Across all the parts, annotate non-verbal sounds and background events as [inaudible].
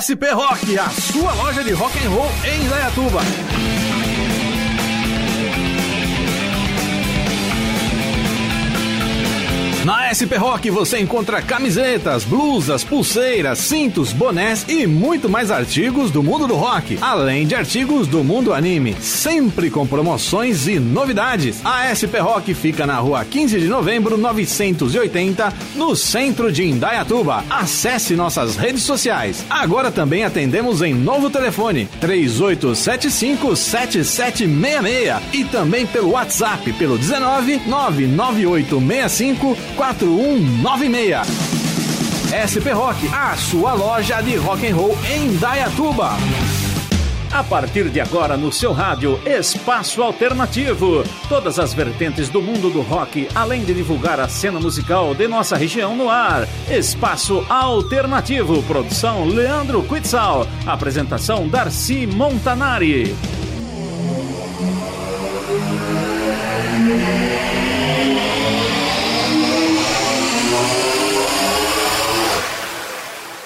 SP Rock, a sua loja de rock and roll em Indaiatuba. Na SP Rock você encontra camisetas, blusas, pulseiras, cintos, bonés e muito mais artigos do mundo do rock, além de artigos do mundo anime, sempre com promoções e novidades. A SP Rock fica na rua 15 de novembro 980, no centro de Indaiatuba. Acesse nossas redes sociais. Agora também atendemos em novo telefone 3875 7766 e também pelo WhatsApp pelo 19 99865 4196. SP Rock, a sua loja de rock and roll em Dayatuba. A partir de agora no seu rádio Espaço Alternativo, todas as vertentes do mundo do rock, além de divulgar a cena musical de nossa região no ar. Espaço Alternativo, produção Leandro Quitzal, apresentação Darcy Montanari.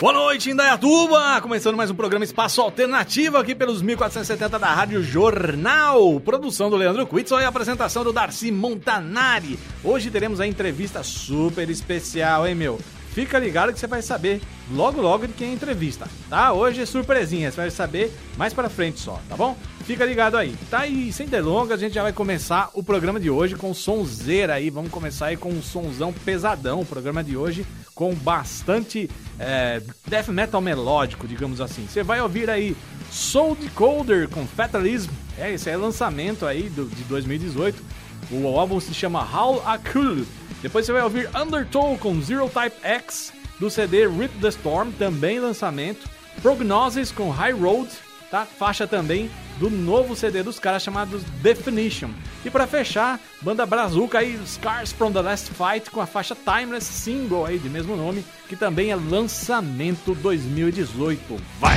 Boa noite, Indaiatuba! Começando mais um programa Espaço Alternativo aqui pelos 1470 da Rádio Jornal. Produção do Leandro Quitzel e apresentação do Darcy Montanari. Hoje teremos a entrevista super especial, hein, meu? Fica ligado que você vai saber logo logo de quem é a entrevista, tá? Hoje é surpresinha, você vai saber mais pra frente só, tá bom? Fica ligado aí, tá? E sem delongas, a gente já vai começar o programa de hoje com sonzeira aí. Vamos começar aí com um sonzão pesadão. O programa de hoje com bastante é, death metal melódico, digamos assim. Você vai ouvir aí Soul Decoder com Fatalism. É, esse é lançamento aí do, de 2018. O álbum se chama How a Cool. Depois você vai ouvir Undertow com Zero Type X do CD Rip the Storm, também lançamento. Prognosis com High Road, tá? Faixa também do novo CD dos caras chamado Definition. E para fechar, banda brazuca aí, Scars from the Last Fight com a faixa Timeless Single aí de mesmo nome, que também é lançamento 2018. Vai!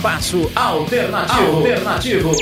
Espaço Alternativo. Alternativo.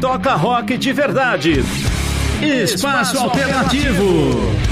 Toca rock de verdade. Espaço, Espaço alternativo. alternativo.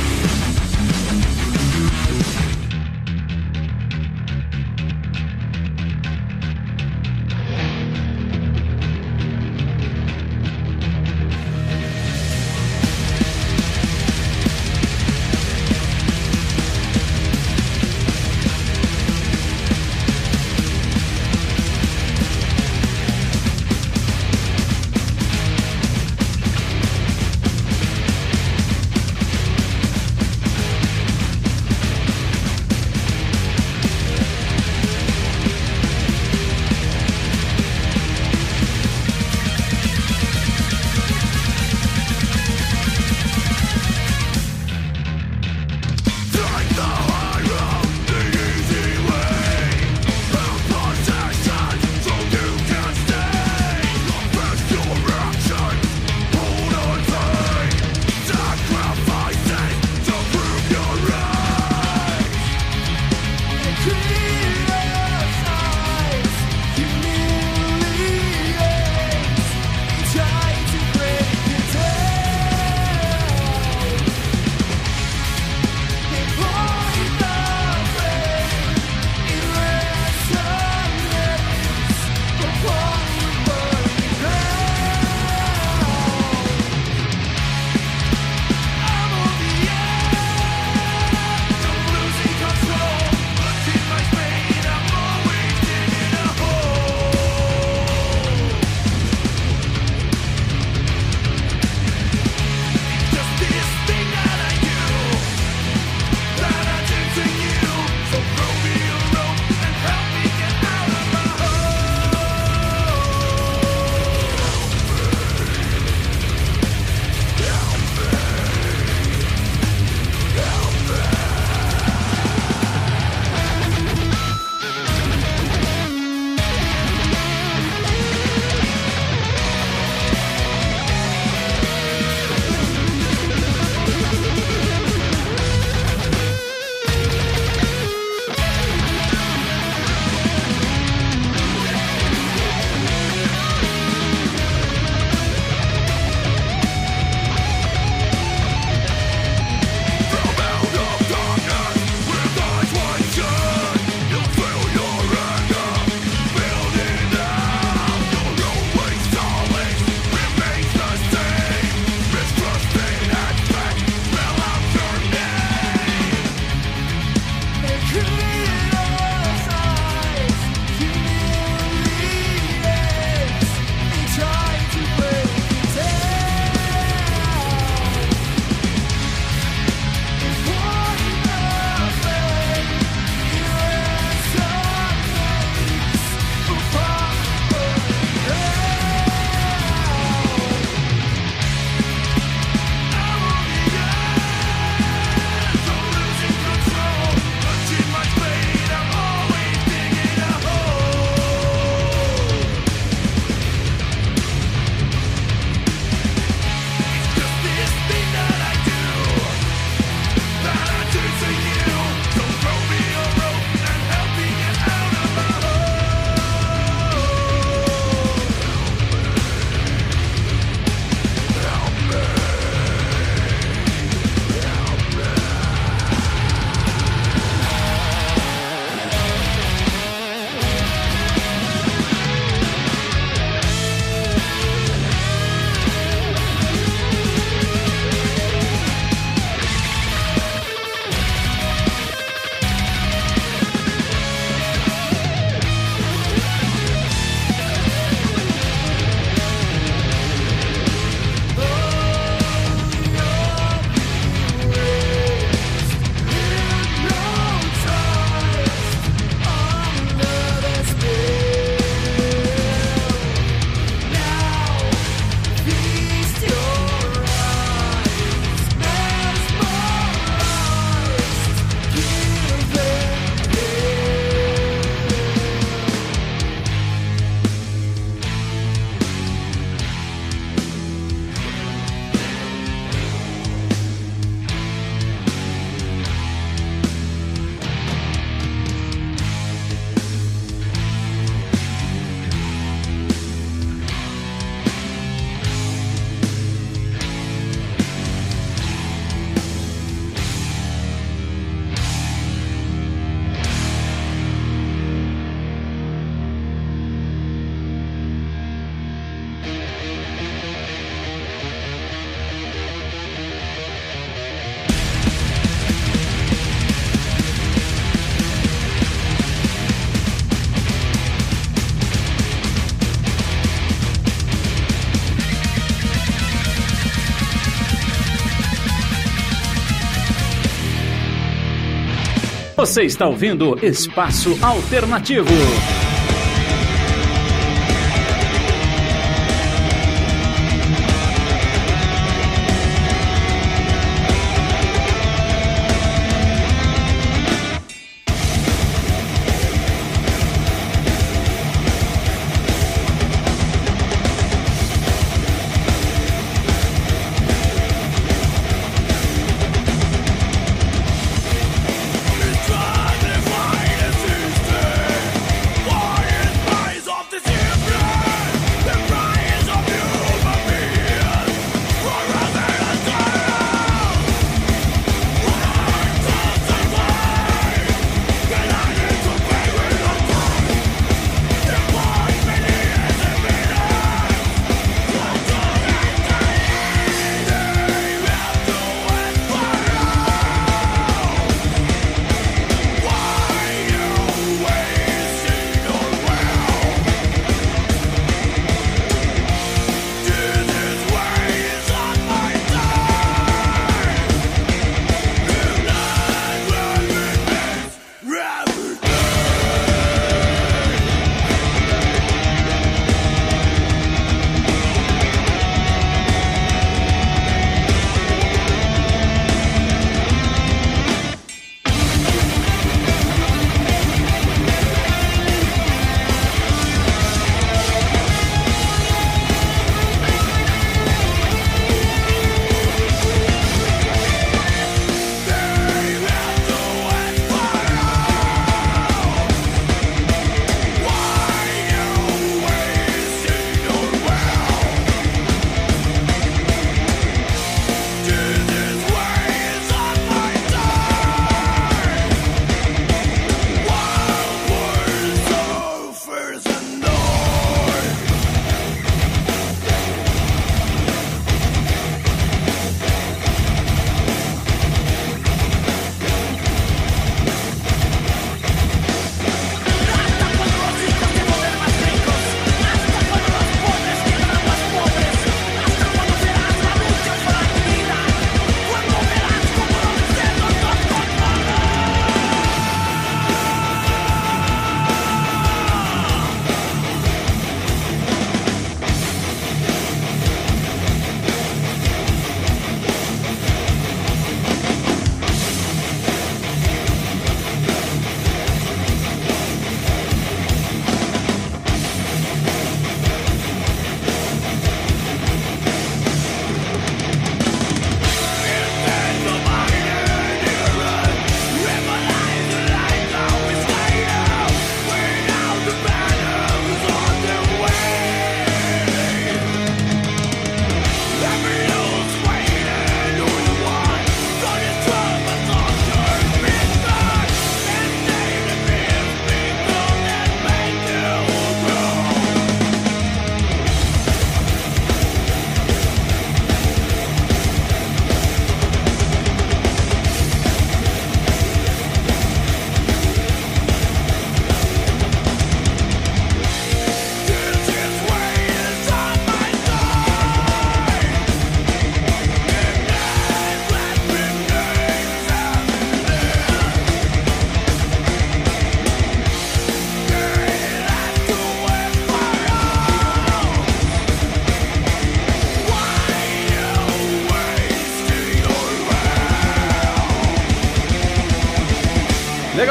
Você está ouvindo Espaço Alternativo.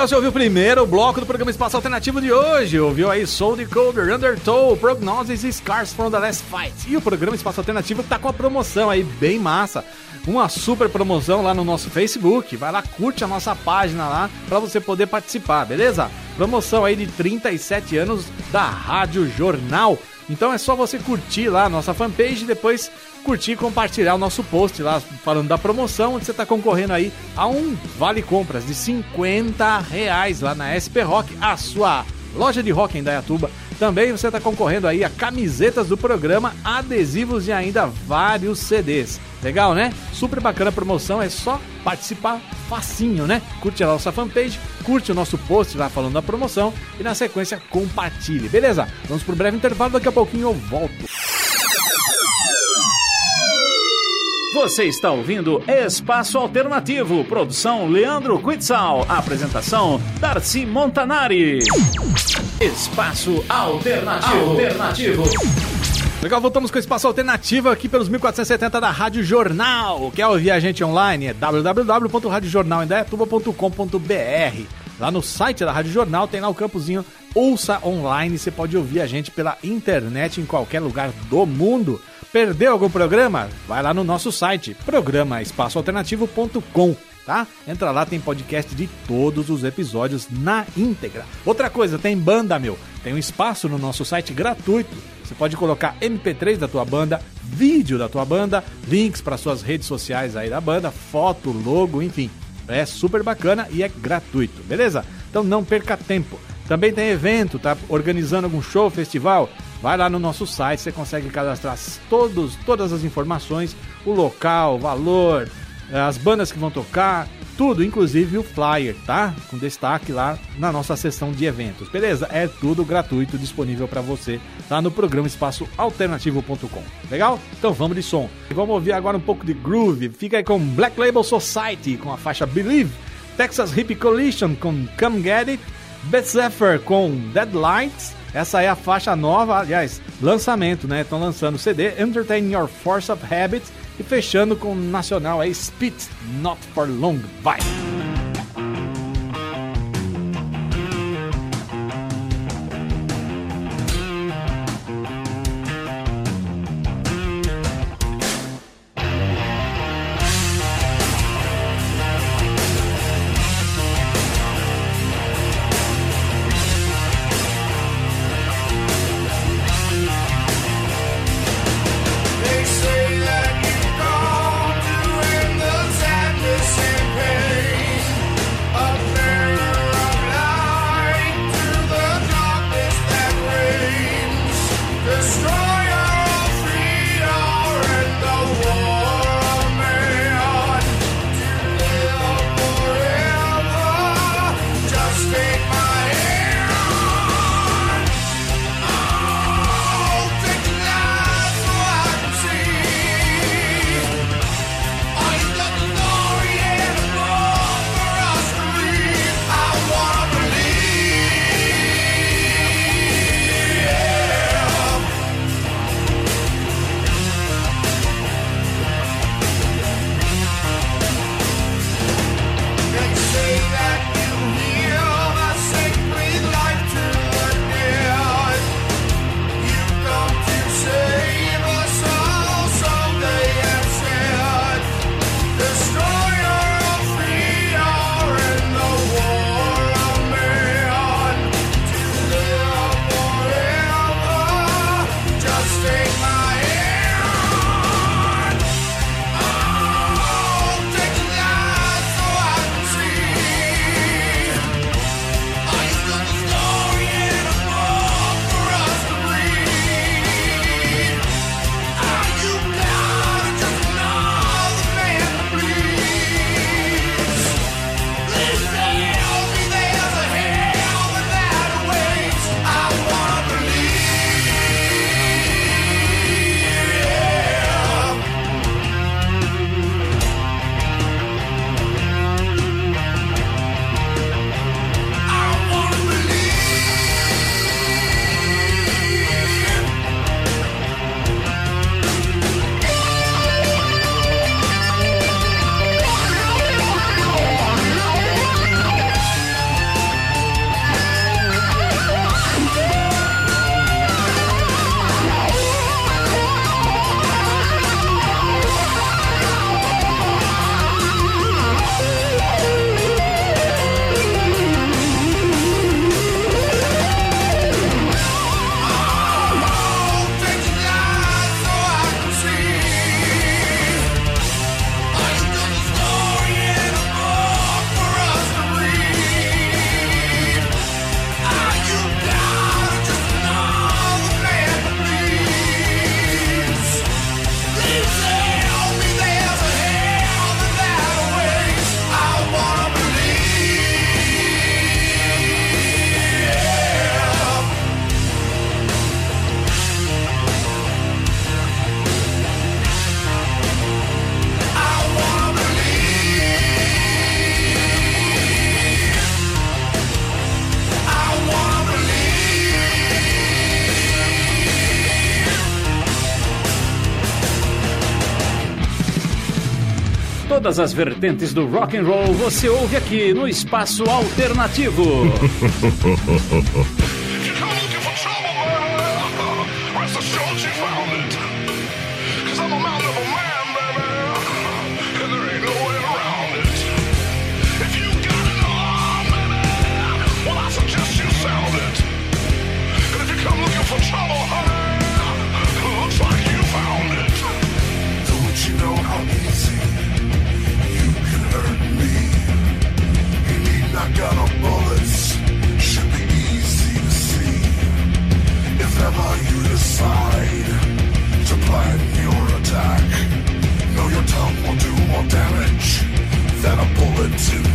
Você ouviu primeiro o bloco do programa Espaço Alternativo de hoje. Ouviu aí Soul Decoder, Undertow, Prognosis e Scars from the Last Fight. E o programa Espaço Alternativo tá com a promoção aí bem massa. Uma super promoção lá no nosso Facebook. Vai lá, curte a nossa página lá para você poder participar, beleza? Promoção aí de 37 anos da Rádio Jornal. Então é só você curtir lá a nossa fanpage e depois curtir e compartilhar o nosso post lá falando da promoção, onde você está concorrendo aí a um vale compras de 50 reais lá na SP Rock, a sua loja de rock em Dayatuba. Também você está concorrendo aí a camisetas do programa, adesivos e ainda vários CDs. Legal, né? Super bacana a promoção, é só participar facinho, né? Curte a nossa fanpage, curte o nosso post lá falando da promoção e na sequência compartilhe, beleza? Vamos um breve intervalo, daqui a pouquinho eu volto. Você está ouvindo Espaço Alternativo, produção Leandro Quitzal, apresentação Darcy Montanari. Espaço Alternativo. Alternativo. Legal, voltamos com o Espaço Alternativo aqui pelos 1470 da Rádio Jornal. Quer ouvir a gente online? É www.radiojornaldaiatuba.com.br Lá no site da Rádio Jornal tem lá o campozinho Ouça Online. Você pode ouvir a gente pela internet em qualquer lugar do mundo. Perdeu algum programa? Vai lá no nosso site, programa espaçoalternativo.com, tá? Entra lá, tem podcast de todos os episódios na íntegra. Outra coisa, tem banda, meu. Tem um espaço no nosso site gratuito. Você pode colocar MP3 da tua banda, vídeo da tua banda, links para suas redes sociais aí da banda, foto, logo, enfim. É super bacana e é gratuito, beleza? Então não perca tempo. Também tem evento, tá organizando algum show, festival? Vai lá no nosso site, você consegue cadastrar todos, todas as informações, o local, o valor, eh, as bandas que vão tocar, tudo, inclusive o flyer, tá? Com destaque lá na nossa seção de eventos, beleza? É tudo gratuito, disponível para você lá no programa espaço alternativo.com. Legal? Então vamos de som. Vamos ouvir agora um pouco de groove. Fica aí com Black Label Society com a faixa Believe, Texas Hip Coalition com Come Get It, Beth Zephyr com Deadlights essa é a faixa nova, aliás, lançamento, né? Estão lançando o CD Entertain Your Force of Habits e fechando com o nacional aí Spit Not For Long. Vai! Todas as vertentes do rock and roll você ouve aqui no Espaço Alternativo. Espaço Alternativo. Alternativo. There's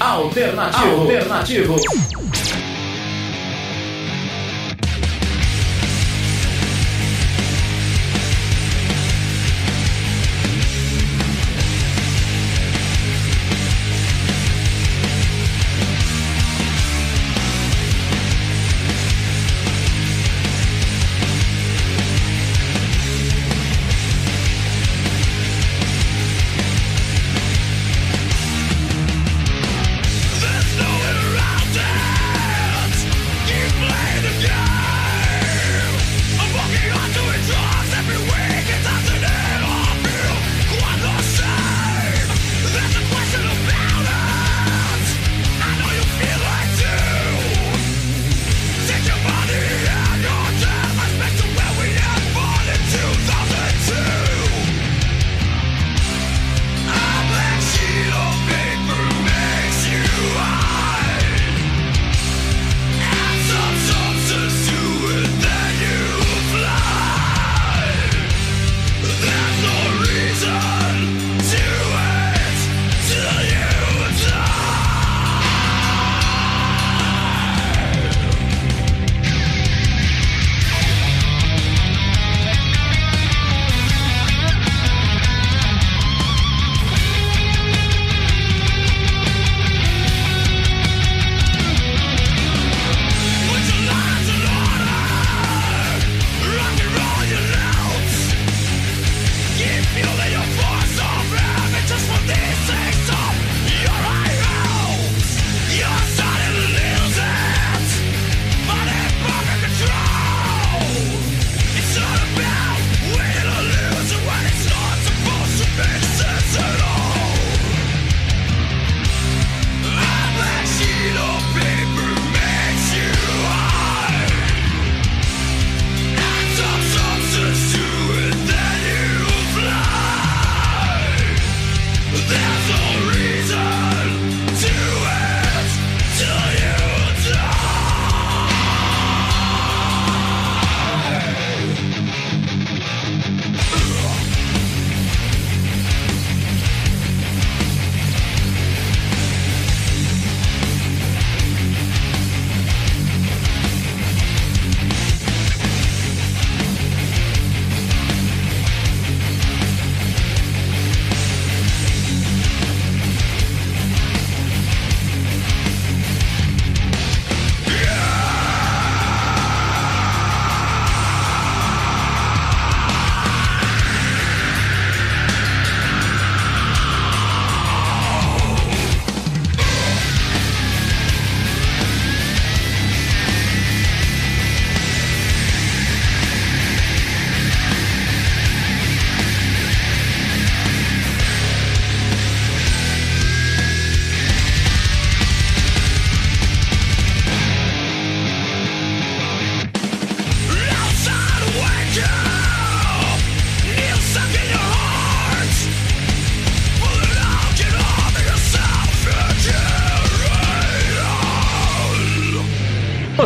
out there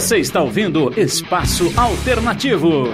Você está ouvindo Espaço Alternativo.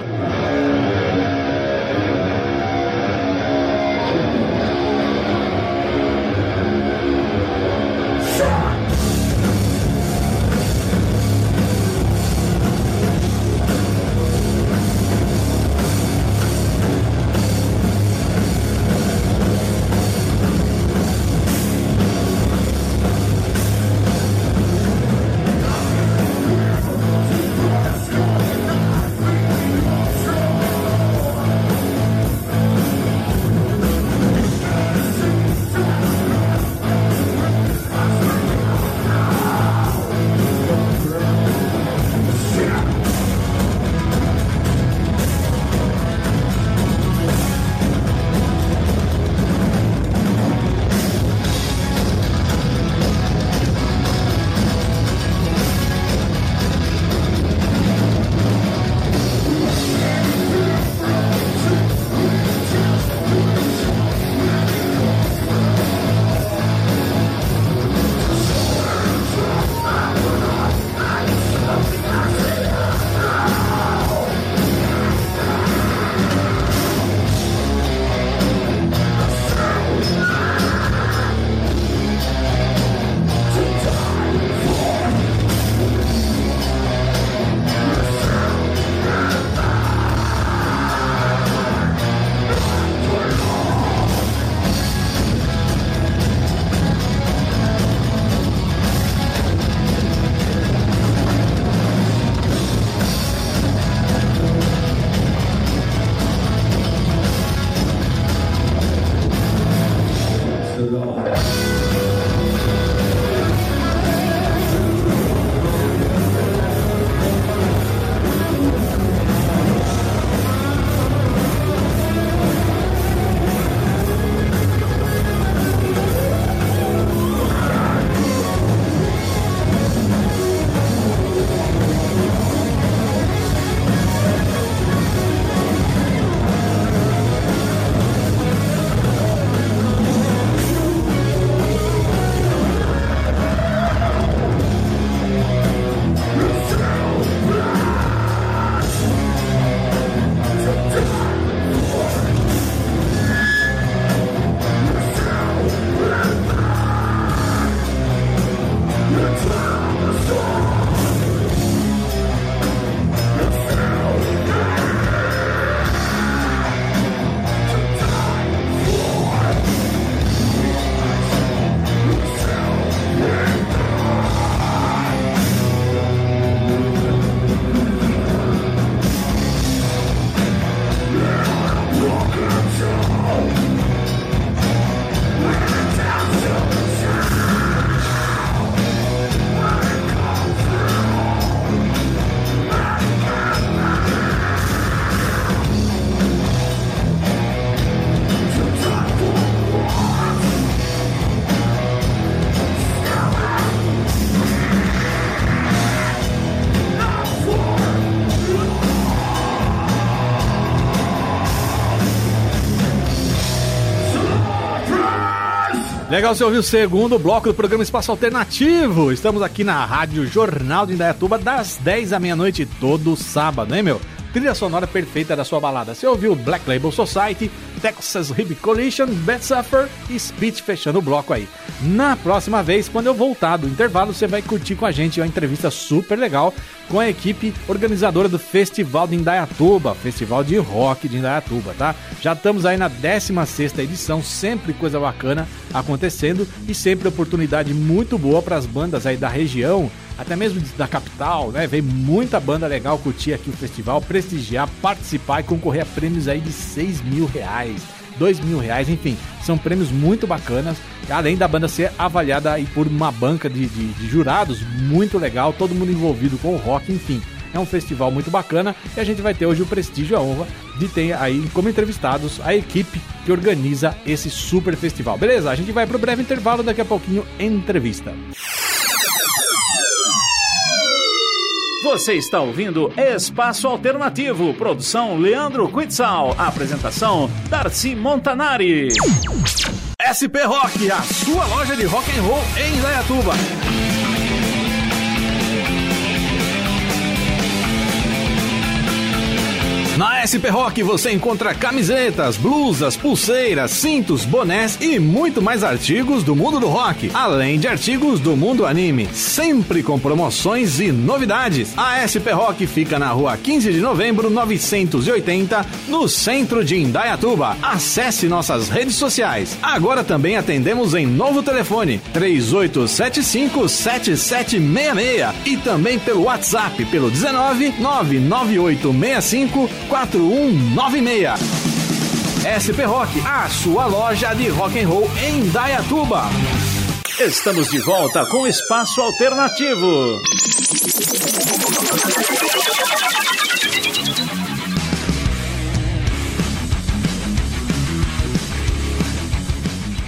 Legal você ouvir o segundo bloco do programa Espaço Alternativo. Estamos aqui na Rádio Jornal de Indaiatuba das 10 à meia-noite todo sábado, hein, meu? Trilha sonora perfeita da sua balada. Você ouviu Black Label Society, Texas Hip Collision, Bad Suffer e Speech fechando o bloco aí. Na próxima vez, quando eu voltar do intervalo, você vai curtir com a gente uma entrevista super legal com a equipe organizadora do Festival de Indaiatuba, Festival de Rock de Indaiatuba, tá? Já estamos aí na 16 edição, sempre coisa bacana acontecendo e sempre oportunidade muito boa para as bandas aí da região, até mesmo da capital, né? Vem muita banda legal curtir aqui o festival, prestigiar, participar e concorrer a prêmios aí de 6 mil reais. 2 mil reais, enfim, são prêmios muito bacanas, além da banda ser avaliada aí por uma banca de, de, de jurados muito legal, todo mundo envolvido com o rock, enfim. É um festival muito bacana e a gente vai ter hoje o prestígio e a honra de ter aí como entrevistados a equipe que organiza esse super festival. Beleza? A gente vai para o breve intervalo, daqui a pouquinho entrevista. Você está ouvindo Espaço Alternativo, produção Leandro Quitzal, apresentação Darcy Montanari. SP Rock, a sua loja de rock and roll em Indaiatuba. Na SP Rock você encontra camisetas, blusas, pulseiras, cintos, bonés e muito mais artigos do mundo do rock, além de artigos do mundo anime, sempre com promoções e novidades. A SP Rock fica na rua 15 de novembro 980, no centro de Indaiatuba. Acesse nossas redes sociais. Agora também atendemos em novo telefone 3875 7766 e também pelo WhatsApp pelo 19 99865 4196. SP Rock, a sua loja de rock and roll em Dayatuba. Estamos de volta com Espaço Alternativo.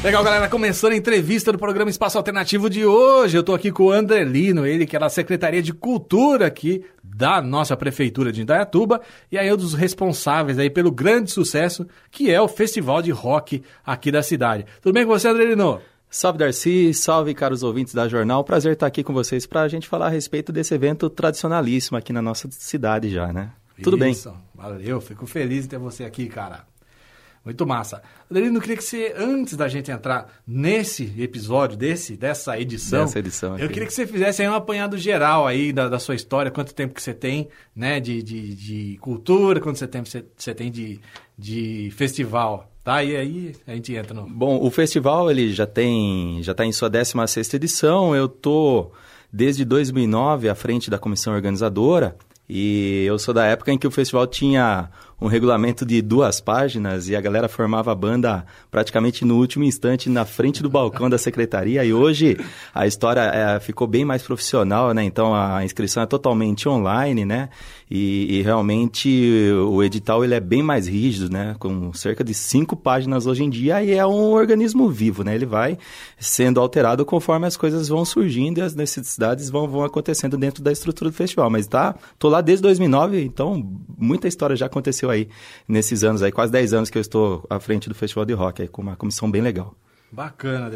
Legal, galera. Começando a entrevista do programa Espaço Alternativo de hoje. Eu tô aqui com o Anderlino, ele que é da Secretaria de Cultura aqui da nossa prefeitura de Indaiatuba e aí é um dos responsáveis aí pelo grande sucesso que é o Festival de Rock aqui da cidade. Tudo bem com você, Anderlino? Salve Darcy, salve caros ouvintes da Jornal. Prazer estar aqui com vocês para a gente falar a respeito desse evento tradicionalíssimo aqui na nossa cidade já, né? Isso, Tudo bem? Valeu, fico feliz de ter você aqui, cara. Muito massa. Adelino, eu queria que você, antes da gente entrar nesse episódio, desse, dessa edição, dessa edição eu queria que você fizesse aí um apanhado geral aí da, da sua história, quanto tempo que você tem né, de, de, de cultura, quanto tempo você, você tem de, de festival. Tá, e aí a gente entra no... Bom, o festival ele já tem, já está em sua 16ª edição, eu tô desde 2009 à frente da comissão organizadora, e eu sou da época em que o festival tinha um regulamento de duas páginas e a galera formava a banda praticamente no último instante na frente do balcão da secretaria. E hoje a história é, ficou bem mais profissional, né? Então a inscrição é totalmente online, né? E, e, realmente o edital ele é bem mais rígido, né? Com cerca de cinco páginas hoje em dia e é um organismo vivo, né? Ele vai sendo alterado conforme as coisas vão surgindo e as necessidades vão, vão acontecendo dentro da estrutura do festival. Mas tá, tô lá desde 2009, então muita história já aconteceu aí nesses anos aí, quase 10 anos que eu estou à frente do Festival de Rock aí com uma comissão bem legal. Bacana,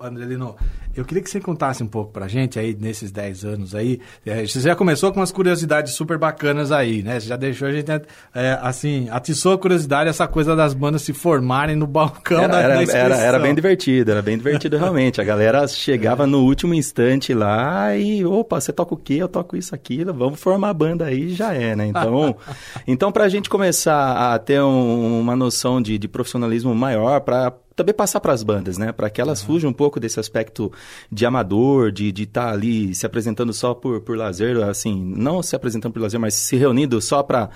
Andrelino, eu queria que você contasse um pouco pra gente aí, nesses 10 anos aí. É, você já começou com umas curiosidades super bacanas aí, né? Você já deixou a gente, é, assim, atiçou a curiosidade essa coisa das bandas se formarem no balcão era, da, era, da era, era, bem divertido, era bem divertido [laughs] realmente. A galera chegava é. no último instante lá e, opa, você toca o quê? Eu toco isso, aquilo, vamos formar a banda aí já é, né? Então, [laughs] então pra gente começar a ter um, uma noção de, de profissionalismo maior, para também passar para as bandas, né? Para que elas uhum. fujam um pouco desse aspecto de amador, de estar tá ali se apresentando só por, por lazer, assim, não se apresentando por lazer, mas se reunindo só para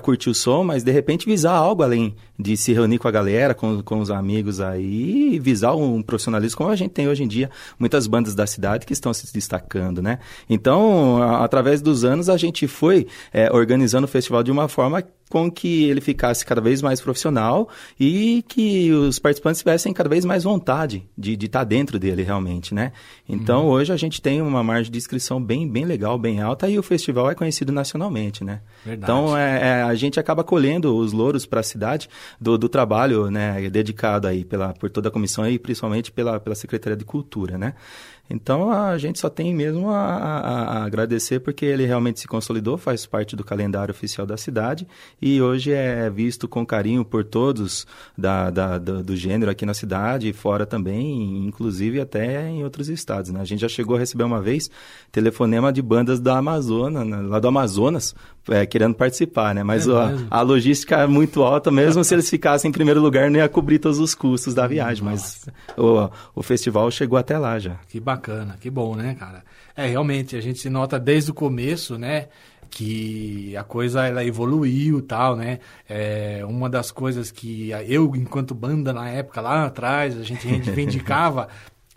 curtir o som, mas de repente visar algo além de se reunir com a galera, com, com os amigos aí, e visar um profissionalismo como a gente tem hoje em dia, muitas bandas da cidade que estão se destacando, né? Então, a, através dos anos, a gente foi é, organizando o festival de uma forma com que ele ficasse cada vez mais profissional e que os participantes tivessem cada vez mais vontade de, de estar dentro dele realmente, né? Então, uhum. hoje a gente tem uma margem de inscrição bem, bem legal, bem alta e o festival é conhecido nacionalmente, né? Verdade. Então, é, é, a gente acaba colhendo os louros para a cidade do, do trabalho né, dedicado aí pela, por toda a comissão e principalmente pela, pela Secretaria de Cultura, né? Então a gente só tem mesmo a, a, a, agradecer porque ele realmente se consolidou, faz parte do calendário oficial da cidade e hoje é visto com carinho por todos da, da, do, do, gênero aqui na cidade e fora também, inclusive até em outros estados. Né? A gente já chegou a receber uma vez telefonema de bandas da Amazonas, né? lá do Amazonas, é, querendo participar, né? Mas é a, a, logística é muito alta, mesmo se eles ficassem em primeiro lugar, não ia cobrir todos os custos da viagem. Nossa. Mas o, o festival chegou até lá já. Que bacana, que bom, né, cara? É, realmente, a gente se nota desde o começo, né? que a coisa ela evoluiu tal, né? É, uma das coisas que eu, enquanto banda na época lá atrás, a gente [laughs] reivindicava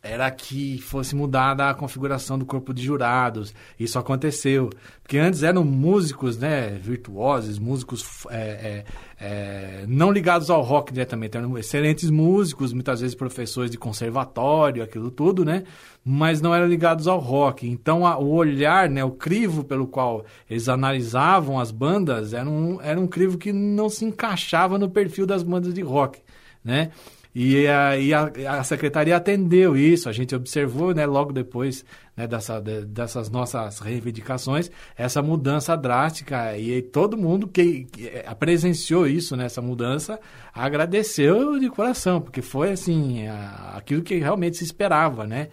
era que fosse mudada a configuração do corpo de jurados. Isso aconteceu. Porque antes eram músicos né, virtuosos, músicos é, é, é, não ligados ao rock diretamente. Eram excelentes músicos, muitas vezes professores de conservatório, aquilo tudo, né? Mas não eram ligados ao rock. Então a, o olhar, né, o crivo pelo qual eles analisavam as bandas era um, era um crivo que não se encaixava no perfil das bandas de rock. Né? E, a, e a, a, secretaria atendeu isso, a gente observou, né, logo depois né, dessa, de, dessas nossas reivindicações, essa mudança drástica. E todo mundo que, que é, presenciou isso, né, essa mudança, agradeceu de coração, porque foi assim, a, aquilo que realmente se esperava, né?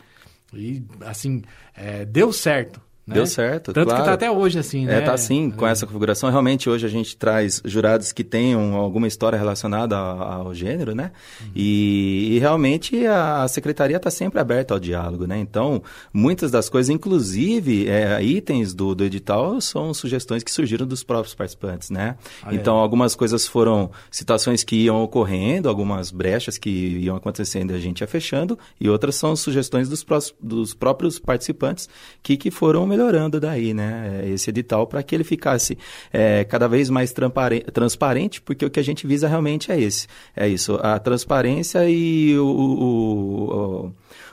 E assim, é, deu certo. Né? Deu certo, Tanto claro. que está até hoje assim, né? É, tá assim, com essa configuração. Realmente, hoje a gente traz jurados que tenham alguma história relacionada ao, ao gênero, né? Uhum. E, e, realmente a secretaria está sempre aberta ao diálogo, né? Então, muitas das coisas, inclusive é, itens do, do edital, são sugestões que surgiram dos próprios participantes, né? Ah, é. então, é. algumas coisas foram situações que iam ocorrendo, algumas brechas que iam acontecendo e a gente ia fechando, e outras são sugestões dos, prós, dos próprios participantes que, que foram melhorando daí, né, esse edital, para que ele ficasse é, cada vez mais transparente, porque o que a gente visa realmente é esse, é isso, a transparência e o, o, o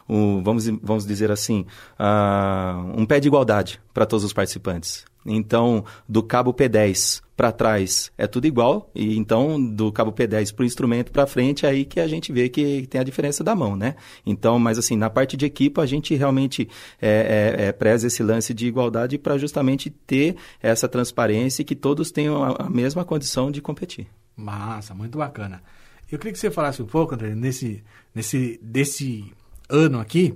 um, vamos, vamos dizer assim, uh, um pé de igualdade para todos os participantes. Então, do cabo P10 para trás é tudo igual, e então do cabo P10 para o instrumento para frente é aí que a gente vê que tem a diferença da mão, né? Então, mas assim, na parte de equipa a gente realmente é, é, é, preza esse lance de igualdade para justamente ter essa transparência e que todos tenham a, a mesma condição de competir. Massa, muito bacana. Eu queria que você falasse um pouco, André, nesse, nesse, desse ano aqui,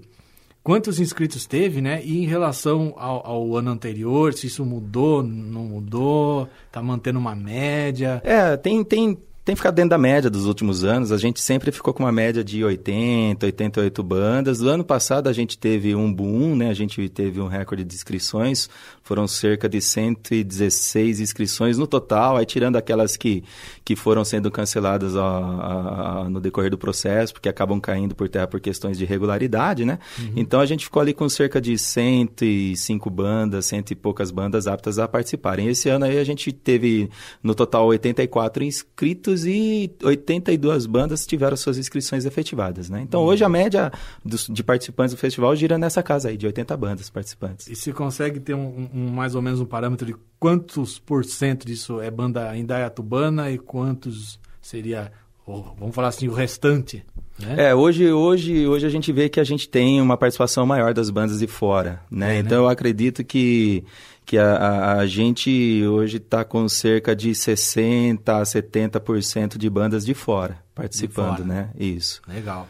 quantos inscritos teve, né? E em relação ao, ao, ano anterior, se isso mudou, não mudou, tá mantendo uma média? É, tem, tem, tem ficado dentro da média dos últimos anos. A gente sempre ficou com uma média de 80, 88 bandas. No ano passado a gente teve um boom, né? A gente teve um recorde de inscrições foram cerca de 116 inscrições no total, aí tirando aquelas que, que foram sendo canceladas a, a, a, no decorrer do processo, porque acabam caindo por terra por questões de regularidade, né? Uhum. Então a gente ficou ali com cerca de 105 bandas, cento e poucas bandas aptas a participarem. Esse ano aí a gente teve no total 84 inscritos e 82 bandas tiveram suas inscrições efetivadas, né? Então uhum. hoje a média dos, de participantes do festival gira nessa casa aí, de 80 bandas participantes. E se consegue ter um, um, mais ou menos um parâmetro de quantos por cento disso é banda indaiatubana e quantos seria, vamos falar assim, o restante? Né? É, hoje, hoje, hoje a gente vê que a gente tem uma participação maior das bandas de fora, né? É, então né? eu acredito que, que a, a, a gente hoje está com cerca de 60% a 70% de bandas de fora participando, de fora. né? Isso. Legal.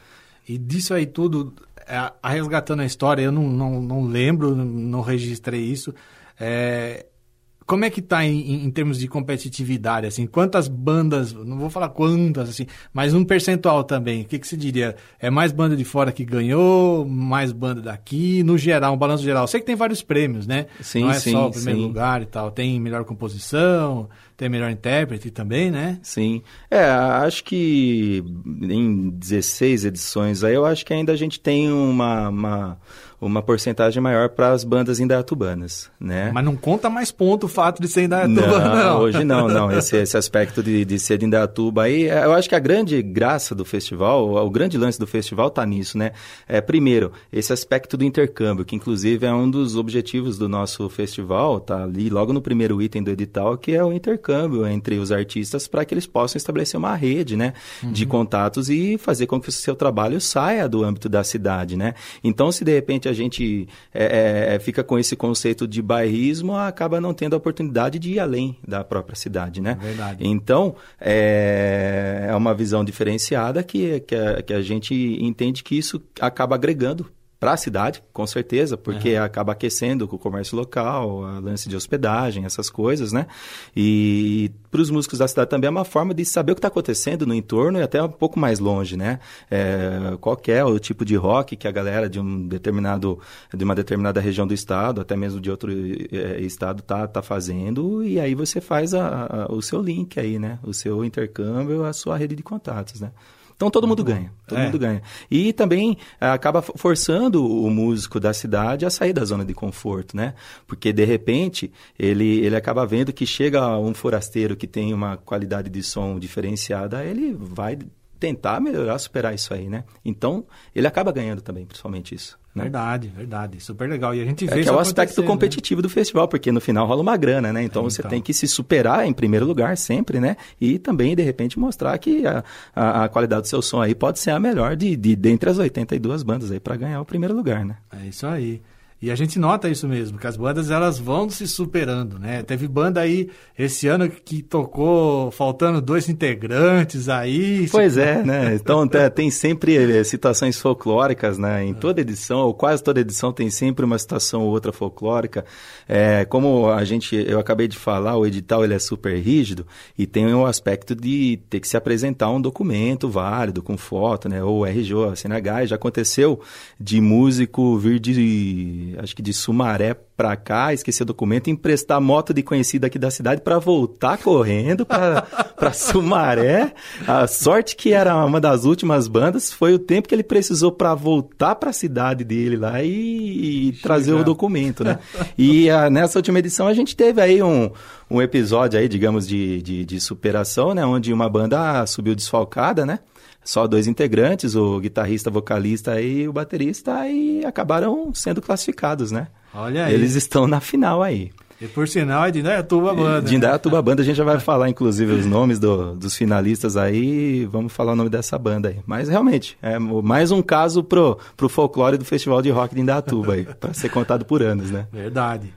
E disso aí tudo, é, a resgatando a história, eu não, não, não lembro, não registrei isso. É, como é que está em, em, termos de competitividade? Assim, quantas bandas, não vou falar quantas, assim, mas um percentual também. O que, que você diria? É mais banda de fora que ganhou, mais banda daqui, no geral, um balanço geral. Sei que tem vários prêmios, né? Sim, não é sim, só o primeiro sim. lugar e tal. Tem melhor composição, tem melhor intérprete também, né? Sim. É, acho que em 16 edições aí, eu acho que ainda a gente tem uma, uma uma porcentagem maior para as bandas indaiatubanas, né? Mas não conta mais ponto o fato de ser indaiatuba, não. não. hoje não, não. [laughs] Esse, esse aspecto de, de ser Indaiatuba aí, é, eu acho que a grande graça do festival, o, o grande lance do festival está nisso, né? É, primeiro, esse aspecto do intercâmbio, que inclusive é um dos objetivos do nosso festival, tá ali logo no primeiro item do edital, que é o intercâmbio entre os artistas para que eles possam estabelecer uma rede, né? Uhum. De contatos e fazer com que o seu trabalho saia do âmbito da cidade, né? Então, se de repente a a gente é, é, é, fica com esse conceito de bairrismo, acaba não tendo a oportunidade de ir além da própria cidade, né? Verdade. Então, é, é uma visão diferenciada que, que, a, que a gente entende que isso acaba agregando para a cidade, com certeza, porque uhum. acaba aquecendo com o comércio local, a lance de hospedagem, essas coisas, né? E para os músicos da cidade também é uma forma de saber o que está acontecendo no entorno e até um pouco mais longe, né? É, qual é o tipo de rock que a galera de um determinado, de uma determinada região do estado, até mesmo de outro é, estado, tá, tá fazendo, e aí você faz a, a, o seu link aí, né? O seu intercâmbio, a sua rede de contatos, né? Então todo mundo ganha, todo é. mundo ganha. E também eh, acaba forçando o músico da cidade a sair da zona de conforto, né? Porque de repente ele, ele acaba vendo que chega um forasteiro que tem uma qualidade de som diferenciada, ele vai tentar melhorar, superar isso aí, né? Então ele acaba ganhando também, principalmente isso. Né? Verdade, verdade. Super legal. E a gente é vê é, que é o aspecto né? competitivo né? do festival, porque no final rola uma grana, né? Então, é, você então. tem que se superar em primeiro lugar sempre, né? E também, de repente, mostrar que a, a, a qualidade do seu som aí pode ser a melhor de, de dentre as 82 bandas aí para ganhar o primeiro lugar, né? É isso aí. E a gente nota isso mesmo, que as bandas elas vão se superando, né? Teve banda aí esse ano que tocou faltando dois integrantes aí. Pois é, né? [laughs] Então tem sempre eh, situações folclóricas, né? Em toda edição, ou quase toda edição, tem sempre uma situação ou outra folclórica. É, como a gente, eu acabei de falar, o edital ele é super rígido e tem o aspecto de ter que se apresentar um documento válido, com foto, né? Ou RJ, CNH, já aconteceu de músico vir de acho que de Sumaré para cá, esquecer o documento, emprestar moto de conhecido aqui da cidade para voltar correndo para [laughs] Sumaré. A sorte que era uma das últimas bandas foi o tempo que ele precisou para voltar para a cidade dele lá e, e trazer o documento, né? [laughs] E a, nessa última edição a gente teve aí um, um episódio aí, digamos, de, de, de superação, né? Onde uma banda subiu desfalcada, né? Só dois integrantes, o guitarrista, vocalista e o baterista, e acabaram sendo classificados, né? Olha aí. Eles estão na final aí. E por sinal é de Indaiatuba Banda. De Indaiatuba Banda, a gente já vai [laughs] falar, inclusive, os nomes do, dos finalistas aí, vamos falar o nome dessa banda aí. Mas realmente, é mais um caso pro, pro folclore do Festival de Rock de Indaiatuba aí, para ser contado por anos, né? Verdade.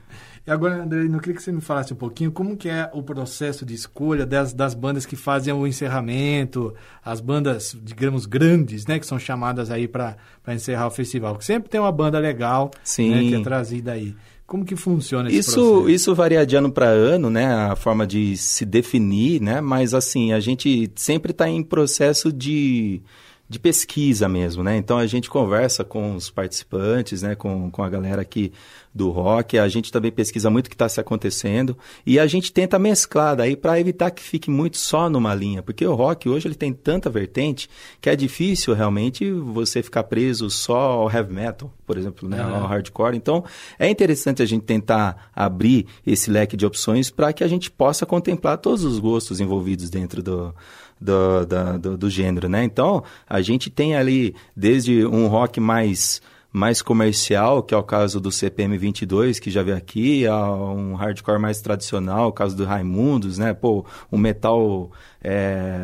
E agora, André, eu queria que você me falasse um pouquinho como que é o processo de escolha das, das bandas que fazem o encerramento, as bandas, digamos, grandes, né, que são chamadas aí para encerrar o festival. Porque sempre tem uma banda legal Sim. Né, que é trazida aí. Como que funciona esse isso, processo? Isso varia de ano para ano, né? A forma de se definir, né? Mas assim, a gente sempre está em processo de, de pesquisa mesmo, né? Então a gente conversa com os participantes, né? Com, com a galera que do rock. A gente também pesquisa muito o que está se acontecendo e a gente tenta mesclar daí para evitar que fique muito só numa linha, porque o rock hoje ele tem tanta vertente que é difícil realmente você ficar preso só ao heavy metal, por exemplo, né, ao hardcore. Então é interessante a gente tentar abrir esse leque de opções para que a gente possa contemplar todos os gostos envolvidos dentro do do, do, do, do gênero, né? Então, a gente tem ali desde um rock mais mais comercial, que é o caso do CPM 22, que já veio aqui, a um hardcore mais tradicional, o caso do Raimundos, né? Pô, um metal é,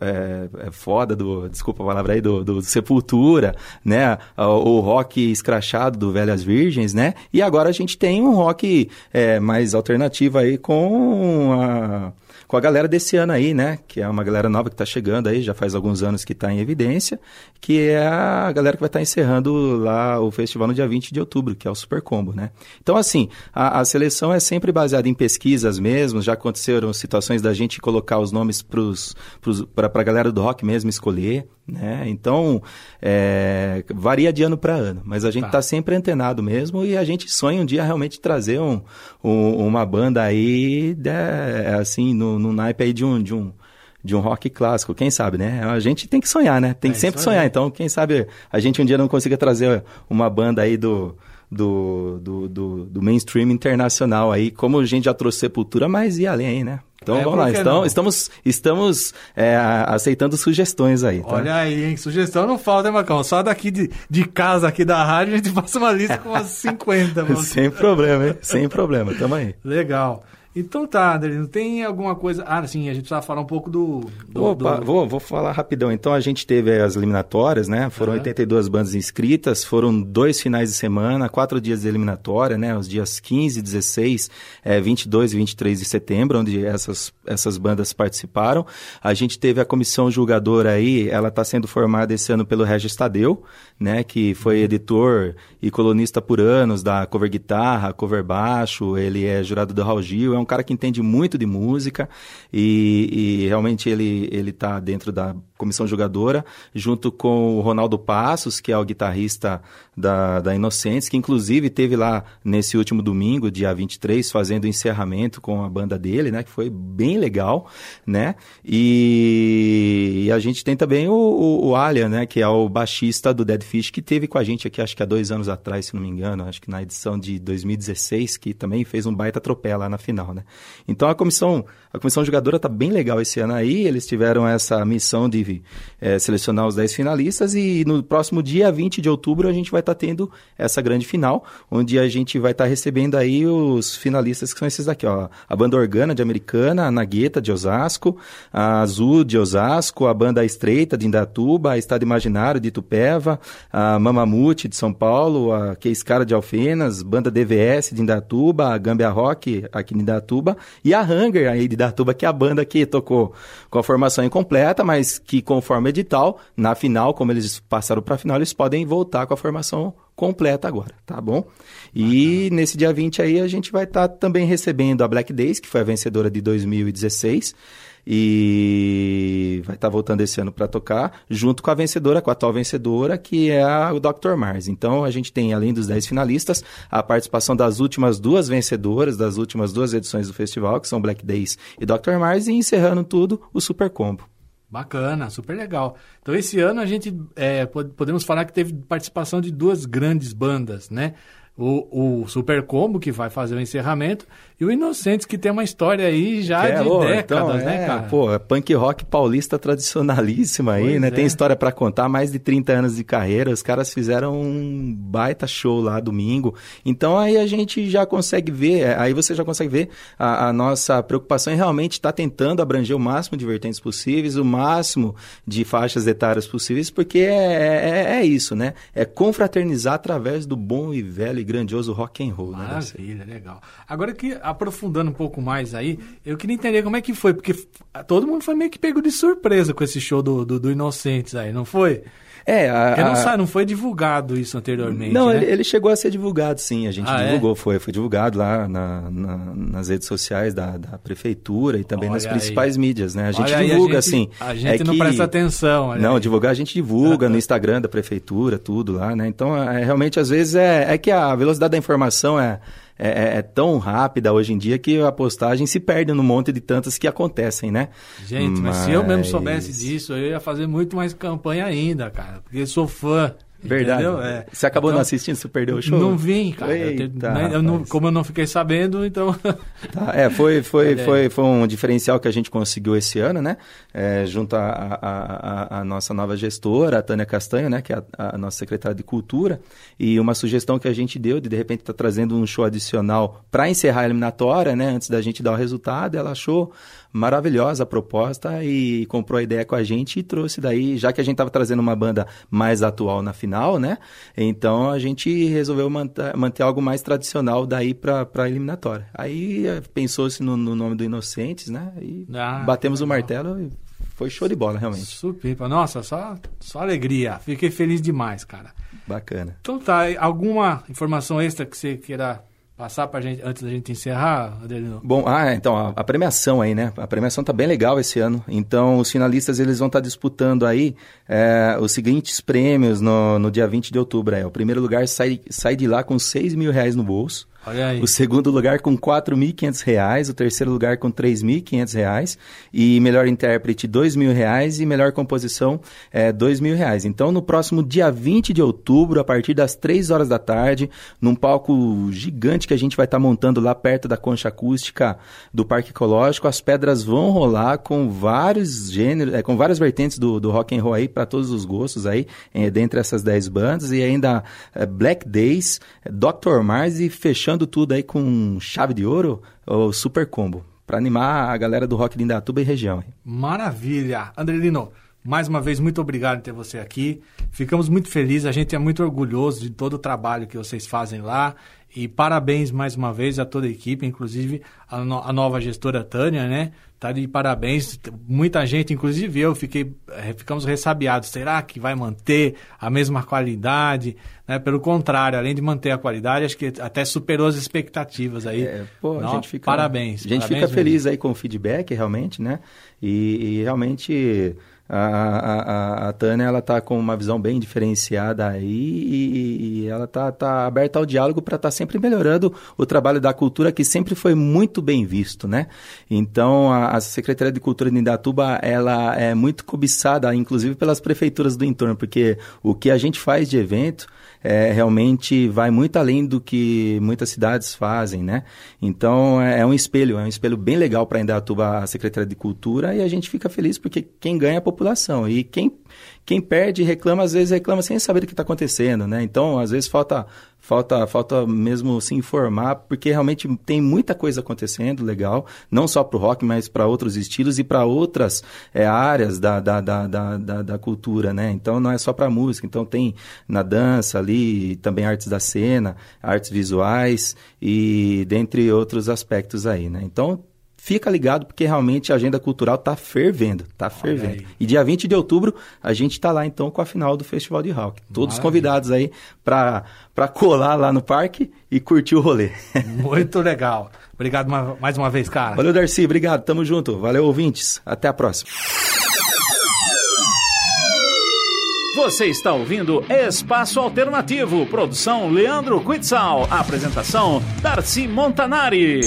é, é foda do, desculpa a palavra aí, do, do Sepultura, né? O, o, rock escrachado do Velhas Virgens, né? E agora a gente tem um rock é, mais alternativo aí com a com a galera desse ano aí, né? Que é uma galera nova que está chegando aí, já faz alguns anos que está em evidência, que é a galera que vai estar tá encerrando lá o festival no dia 20 de outubro, que é o Super Combo, né? Então, assim, a, a seleção é sempre baseada em pesquisas mesmo, já aconteceram situações da gente colocar os nomes para a galera do rock mesmo escolher, né? Então, é, varia de ano para ano, mas a gente está tá sempre antenado mesmo e a gente sonha um dia realmente trazer um, um, uma banda aí, né, assim, no, no naipe aí de um, de um de um rock clássico, quem sabe, né? A gente tem que sonhar, né? Tem que é, sempre sonhar. Então, quem sabe a gente um dia não consiga trazer uma banda aí do, do, do, do, do mainstream internacional aí, como a gente já trouxe Sepultura, mas e além né? Então é, vamos lá, então, estamos, estamos é, aceitando sugestões aí. Tá? Olha aí, hein? Sugestão não falta, hein, Macão? Só daqui de, de casa, aqui da rádio, a gente [laughs] passa uma lista com umas 50. [laughs] Sem problema, hein? Sem problema, tamo aí. Legal. Então tá, Adelino, tem alguma coisa. Ah, sim, a gente precisa falar um pouco do. do, Opa, do... Vou, vou falar rapidão. Então a gente teve as eliminatórias, né? Foram uhum. 82 bandas inscritas, foram dois finais de semana, quatro dias de eliminatória, né? Os dias 15, 16, é, 22 e 23 de setembro, onde essas, essas bandas participaram. A gente teve a comissão julgadora aí, ela está sendo formada esse ano pelo Regis Tadeu, né? Que foi uhum. editor e colunista por anos da cover guitarra, cover baixo, ele é jurado do Raul Gil, é um cara que entende muito de música e, e realmente ele ele está dentro da comissão jogadora, junto com o Ronaldo Passos, que é o guitarrista da, da Inocentes, que inclusive teve lá nesse último domingo, dia 23, fazendo o encerramento com a banda dele, né? Que foi bem legal, né? E, e a gente tem também o, o, o Alia, né? Que é o baixista do Dead Fish, que teve com a gente aqui, acho que há dois anos atrás, se não me engano, acho que na edição de 2016, que também fez um baita tropé lá na final, né? Então a comissão, a comissão jogadora tá bem legal esse ano aí, eles tiveram essa missão de é, selecionar os 10 finalistas e no próximo dia 20 de outubro a gente vai estar tá tendo essa grande final, onde a gente vai estar tá recebendo aí os finalistas que são esses daqui, ó. A banda Organa de Americana, a Nagueta de Osasco, a Azul de Osasco, a banda Estreita de Indatuba, a Estado Imaginário de Itupeva, a Mamamute de São Paulo, a Cara de Alfenas, banda DVS de Indatuba, a Gambia Rock aqui de Indatuba e a Hunger aí de Indatuba, que é a banda que tocou com a formação incompleta, mas que conforme edital, na final, como eles passaram para a final, eles podem voltar com a formação completa agora, tá bom? E nesse dia 20 aí a gente vai estar tá também recebendo a Black Days, que foi a vencedora de 2016 e vai estar tá voltando esse ano para tocar, junto com a vencedora, com a atual vencedora, que é a, o Dr. Mars. Então a gente tem, além dos 10 finalistas, a participação das últimas duas vencedoras, das últimas duas edições do festival, que são Black Days e Dr. Mars, e encerrando tudo, o Super Combo. Bacana, super legal. Então, esse ano a gente é, podemos falar que teve participação de duas grandes bandas, né? O, o Super Combo, que vai fazer o encerramento, e o Inocentes, que tem uma história aí já é, de décadas, então, né, é, cara? Pô, é punk rock paulista tradicionalíssima aí, pois né? É. Tem história para contar, mais de 30 anos de carreira. Os caras fizeram um baita show lá domingo. Então aí a gente já consegue ver, é, aí você já consegue ver a, a nossa preocupação em realmente estar tá tentando abranger o máximo de vertentes possíveis, o máximo de faixas etárias possíveis, porque é, é, é isso, né? É confraternizar através do bom e velho e grandioso rock and roll. Né, Maravilha, né, legal. Agora que aprofundando um pouco mais aí, eu queria entender como é que foi, porque todo mundo foi meio que pego de surpresa com esse show do, do, do Inocentes aí, não foi? É, a, Porque não, sabe, não foi divulgado isso anteriormente. Não, né? ele, ele, chegou a ser divulgado, sim. A gente ah, é? divulgou, é? foi, foi divulgado lá na, na, nas redes sociais da, da prefeitura e também Olha nas principais aí. mídias, né? A gente Olha divulga, aí, a gente, assim. A gente é não que... presta atenção. Não, aí. divulgar a gente divulga no [laughs] Instagram da prefeitura, tudo lá, né? Então, é, realmente, às vezes, é, é que a velocidade da informação é é, é, é, tão rápida hoje em dia que a postagem se perde no monte de tantas que acontecem, né? Gente, mas, mas se eu mesmo soubesse disso, eu ia fazer muito mais campanha ainda, cara, porque sou fã. Verdade. É. Você acabou então, não assistindo, você perdeu o show? Não vim, cara. Eita, eu, eu não, como eu não fiquei sabendo, então. [laughs] Tá, é, foi, foi, foi, foi um diferencial que a gente conseguiu esse ano, né? É, junto à nossa nova gestora, a Tânia Castanho, né? Que é a, a, nossa secretária de Cultura. E uma sugestão que a gente deu de, de repente, estar tá trazendo um show adicional para encerrar a eliminatória, né? Antes da gente dar o resultado, ela achou maravilhosa a proposta e comprou a ideia com a gente e trouxe daí, já que a gente estava trazendo uma banda mais atual na final, né? Então a gente resolveu manter, manter algo mais tradicional daí para a eliminatória. Aí eh, pensou-se no, no, nome do Inocentes, né? E ah, batemos o martelo e foi show de bola, realmente. Super, nossa, só, só alegria. Fiquei feliz demais, cara. Bacana. Então tá, alguma informação extra que você queira passar pra gente, antes da gente encerrar, Adelino? Bom, ah, então, a, a, premiação aí, né? A premiação tá bem legal esse ano. Então, os finalistas, eles vão estar tá disputando aí é, os seguintes prêmios no, no dia 20 de outubro. É. O primeiro lugar sai, sai de lá com 6 mil reais no bolso. O segundo lugar com R$ 4.500, o terceiro lugar com R$ 3.500 e melhor intérprete R$ 2.000 e melhor composição é, R$ 2.000. Então, no próximo dia 20 de outubro, a partir das 3 horas da tarde, num palco gigante que a gente vai estar tá montando lá perto da concha acústica do Parque Ecológico, as pedras vão rolar com vários gêneros, é, com várias vertentes do, do rock and roll aí para todos os gostos aí, é, dentre essas 10 bandas e ainda é, Black Days, é, Dr. Mars e fechando fechando tudo aí com chave de ouro, o Super Combo, para animar a galera do rock de Indatuba e região. Maravilha! Andrelino, mais uma vez, muito obrigado por ter você aqui. Ficamos muito felizes, a gente é muito orgulhoso de todo o trabalho que vocês fazem lá. E parabéns mais uma vez a toda a equipe, inclusive a, no, a nova gestora Tânia, né? Tá de parabéns. Muita gente, inclusive eu, fiquei, é, ficamos ressabiados. Será que vai manter a mesma qualidade? Né? Pelo contrário, além de manter a qualidade, acho que até superou as expectativas aí. É, pô, Não, a gente fica, parabéns. A gente parabéns, fica feliz aí com o feedback, realmente, né? e, e realmente a, a, a, Tânia ela tá com uma visão bem diferenciada aí e, e ela tá, tá aberta ao diálogo para estar tá sempre melhorando o trabalho da cultura que sempre foi muito bem visto, né? Então a, a Secretaria de Cultura de Indatuba ela é muito cobiçada, inclusive pelas prefeituras do entorno, porque o que a gente faz de evento é, realmente vai muito além do que muitas cidades fazem, né? Então é, é um espelho, é um espelho bem legal para Indatuba a Secretaria de Cultura e a gente fica feliz porque quem ganha é a população e quem quem perde reclama, às vezes reclama sem saber o que está acontecendo, né? Então, às vezes falta, falta, falta mesmo se informar, porque realmente tem muita coisa acontecendo legal, não só para o rock, mas para outros estilos e para outras é, áreas da, da, da, da, da cultura, né? Então, não é só para música, então tem na dança ali, também artes da cena, artes visuais e dentre outros aspectos aí, né? Então, fica ligado porque realmente a agenda cultural está fervendo, está fervendo. E dia 20 de outubro a gente está lá então com a final do Festival de Rock. Todos Maravilha. convidados aí para colar lá no parque e curtir o rolê. [laughs] Muito legal. Obrigado mais uma vez, cara. Valeu, Darcy. Obrigado. Tamo junto. Valeu, ouvintes. Até a próxima. Você está ouvindo Espaço Alternativo, produção Leandro Quitzal, apresentação Darcy Montanari.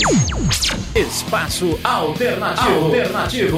Espaço Alternativo. Alternativo.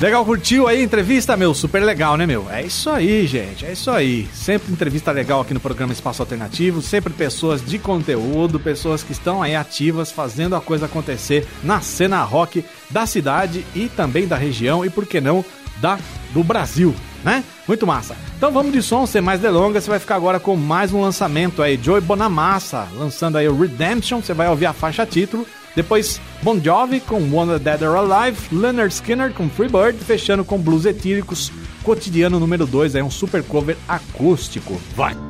Legal, curtiu aí a entrevista, meu? Super legal, né, meu? É isso aí, gente, é isso aí. Sempre entrevista legal aqui no programa Espaço Alternativo, sempre pessoas de conteúdo, pessoas que estão aí ativas, fazendo a coisa acontecer na cena rock da cidade e também da região e, por que não, da do Brasil, né? Muito massa. Então vamos de som, sem mais delongas, você vai ficar agora com mais um lançamento aí, Joey Bonamassa, lançando aí o Redemption, você vai ouvir a faixa título, depois Bon Jovi com Wonder Dead or Alive, Leonard Skinner com Freebird, fechando com Blues Etíricos, Cotidiano número 2, é um super cover acústico. Vai!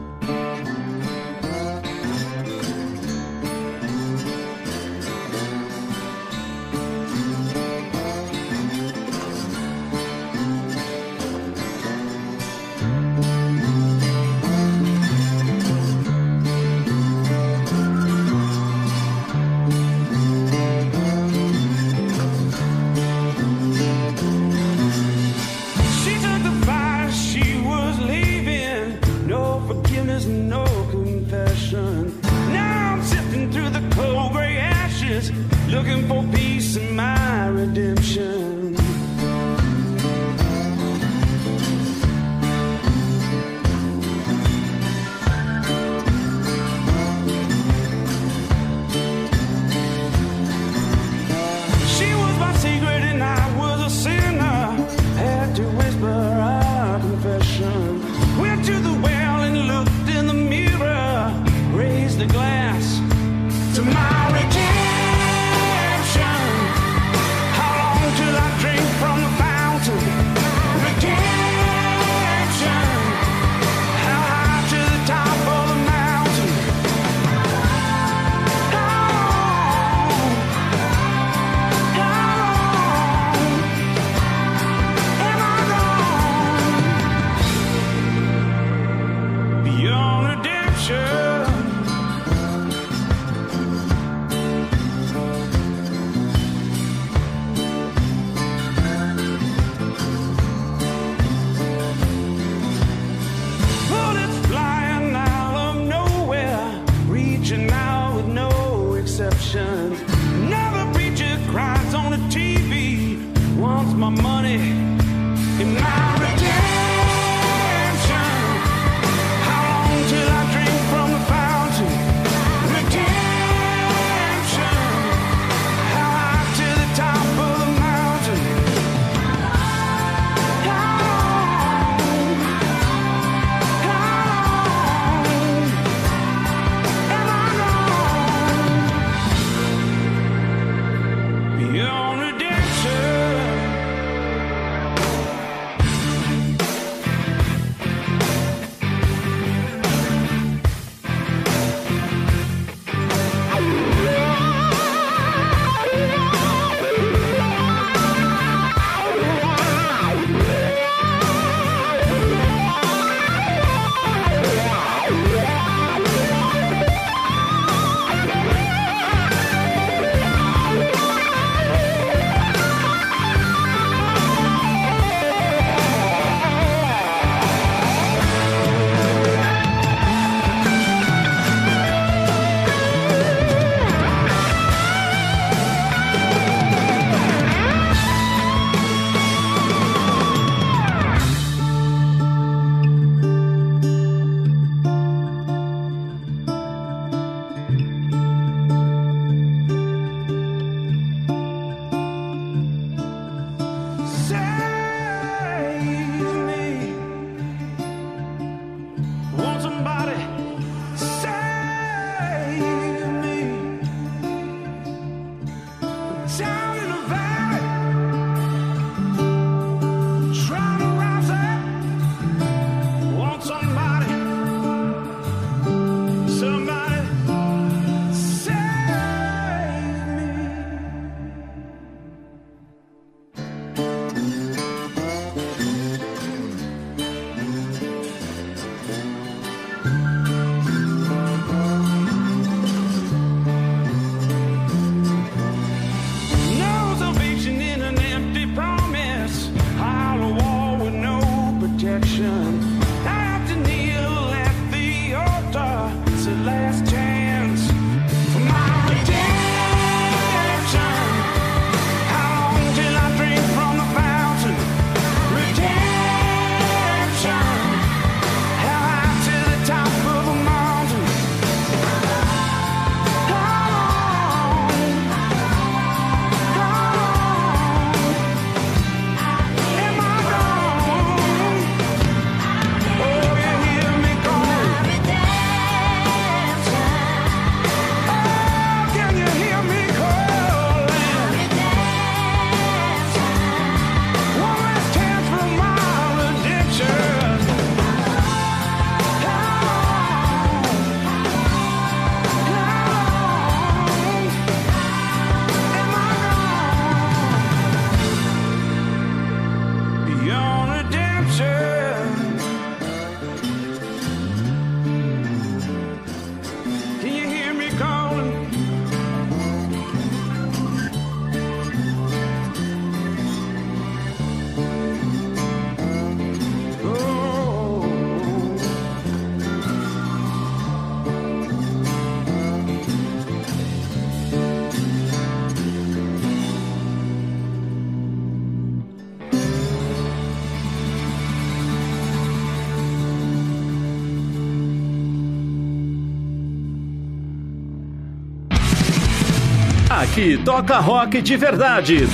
Toca rock de verdade.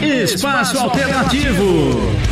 Espaço Alternativo.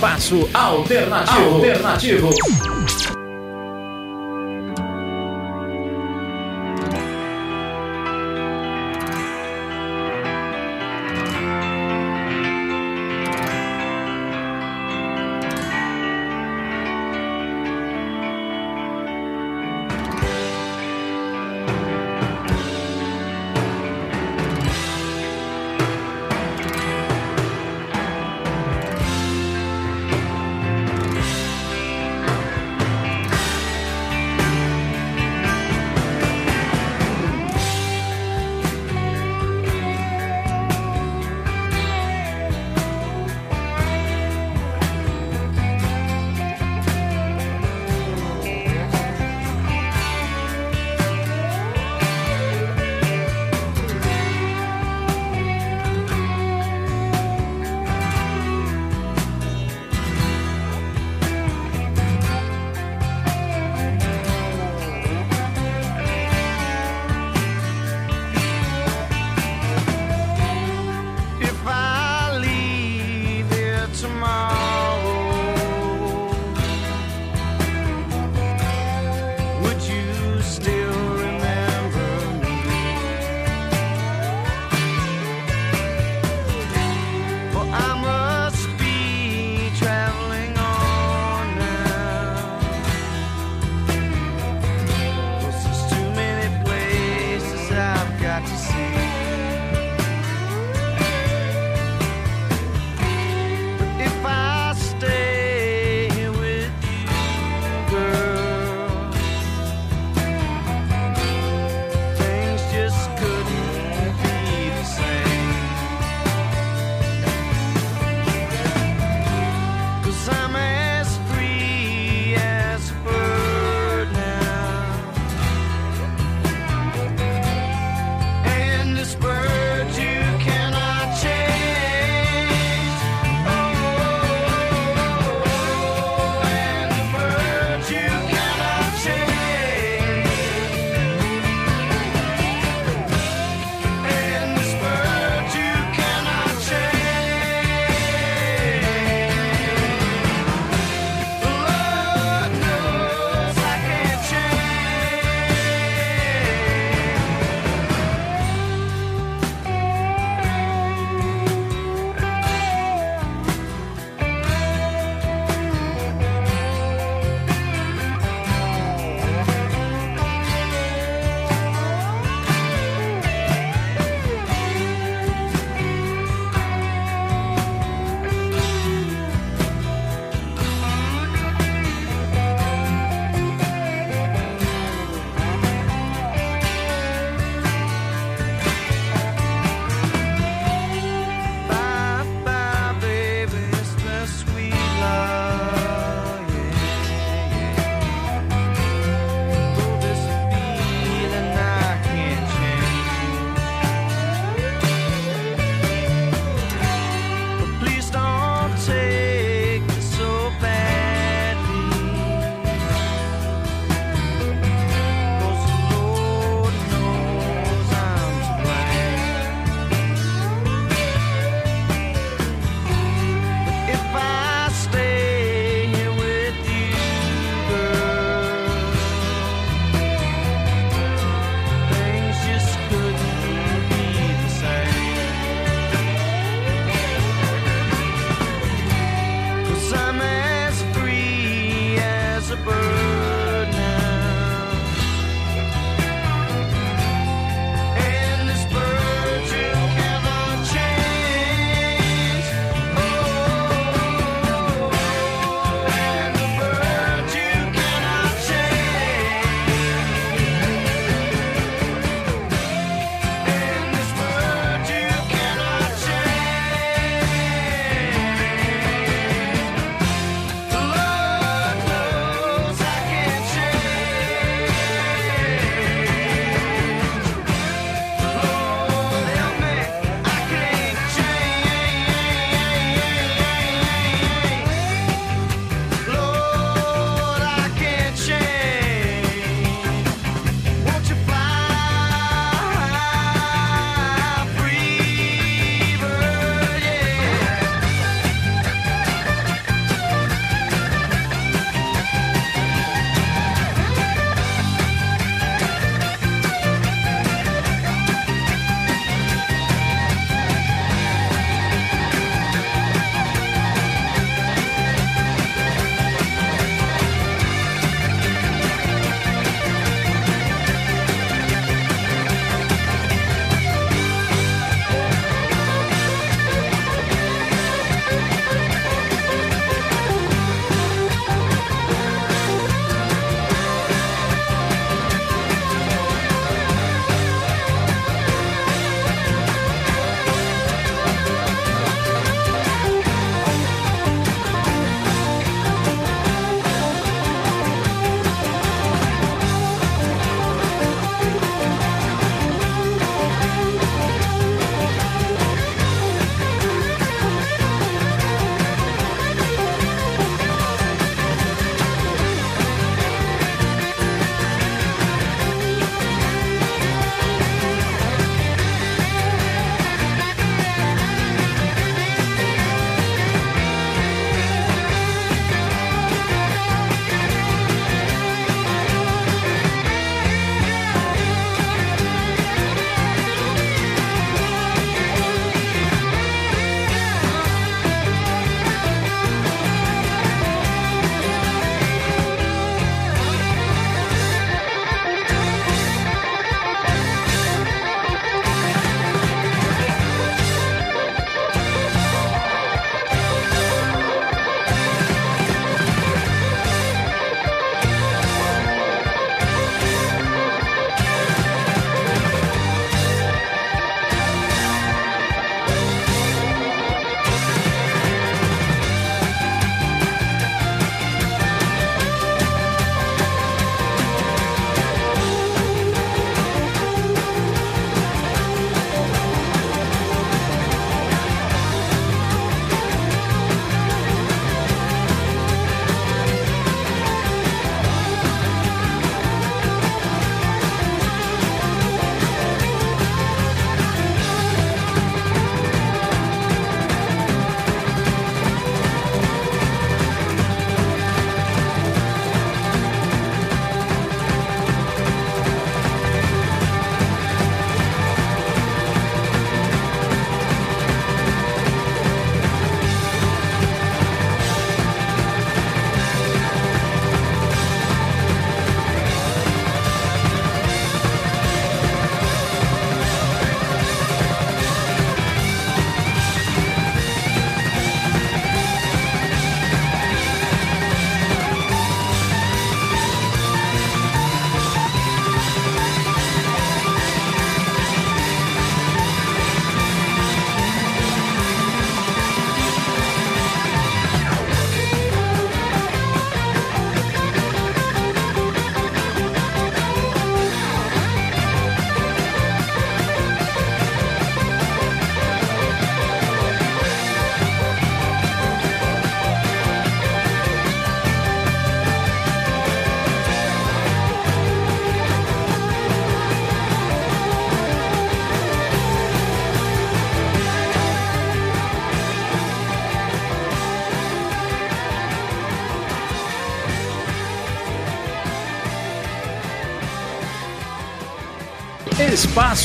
Espaço Alternativo. Alternativo.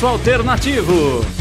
Alternativo.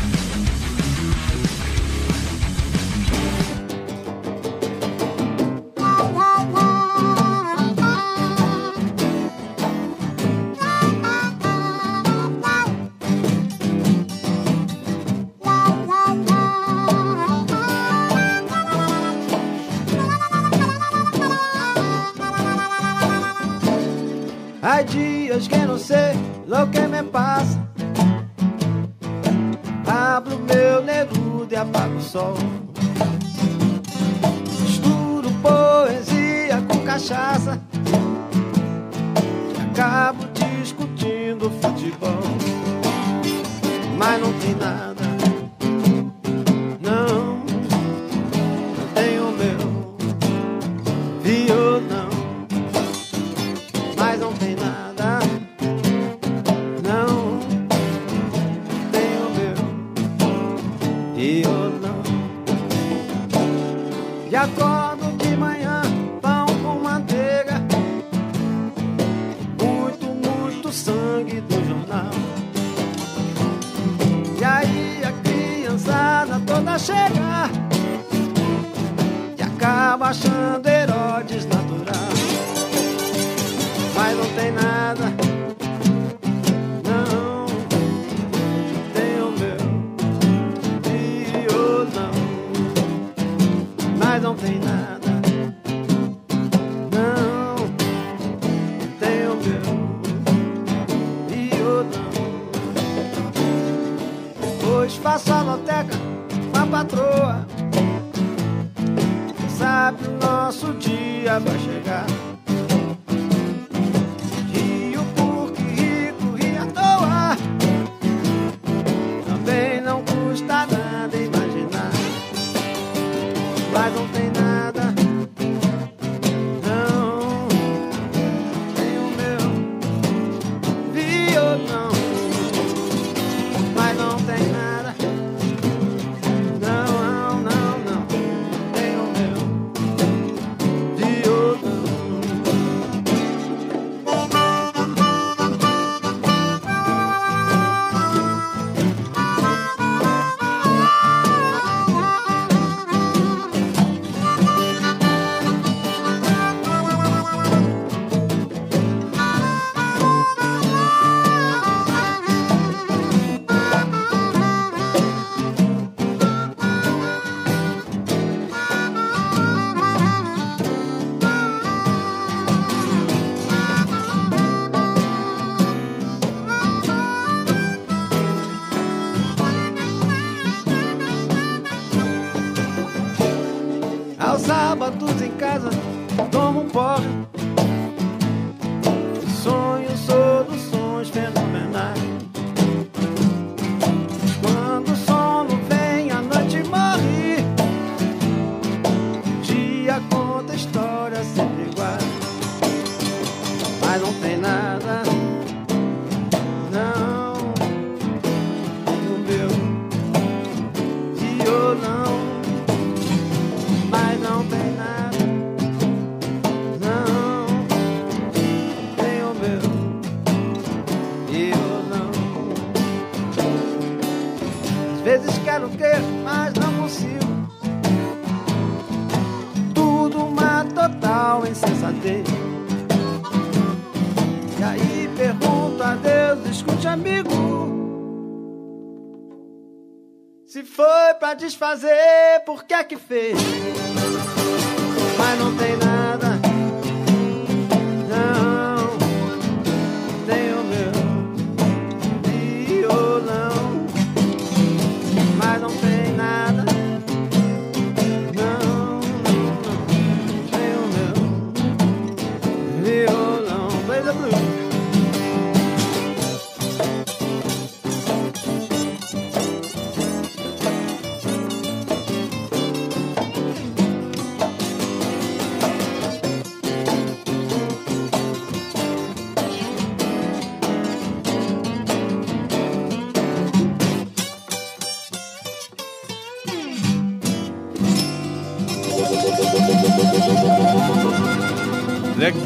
Foi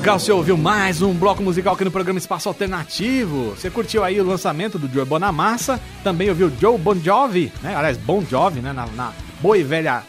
Legal, você ouviu mais um bloco musical aqui no programa Espaço Alternativo. Você curtiu aí o lançamento do Joe Bonamassa, também ouviu Joe Bon Jovi, né? Aliás, Bon Jovi, né? Na, na boa e velha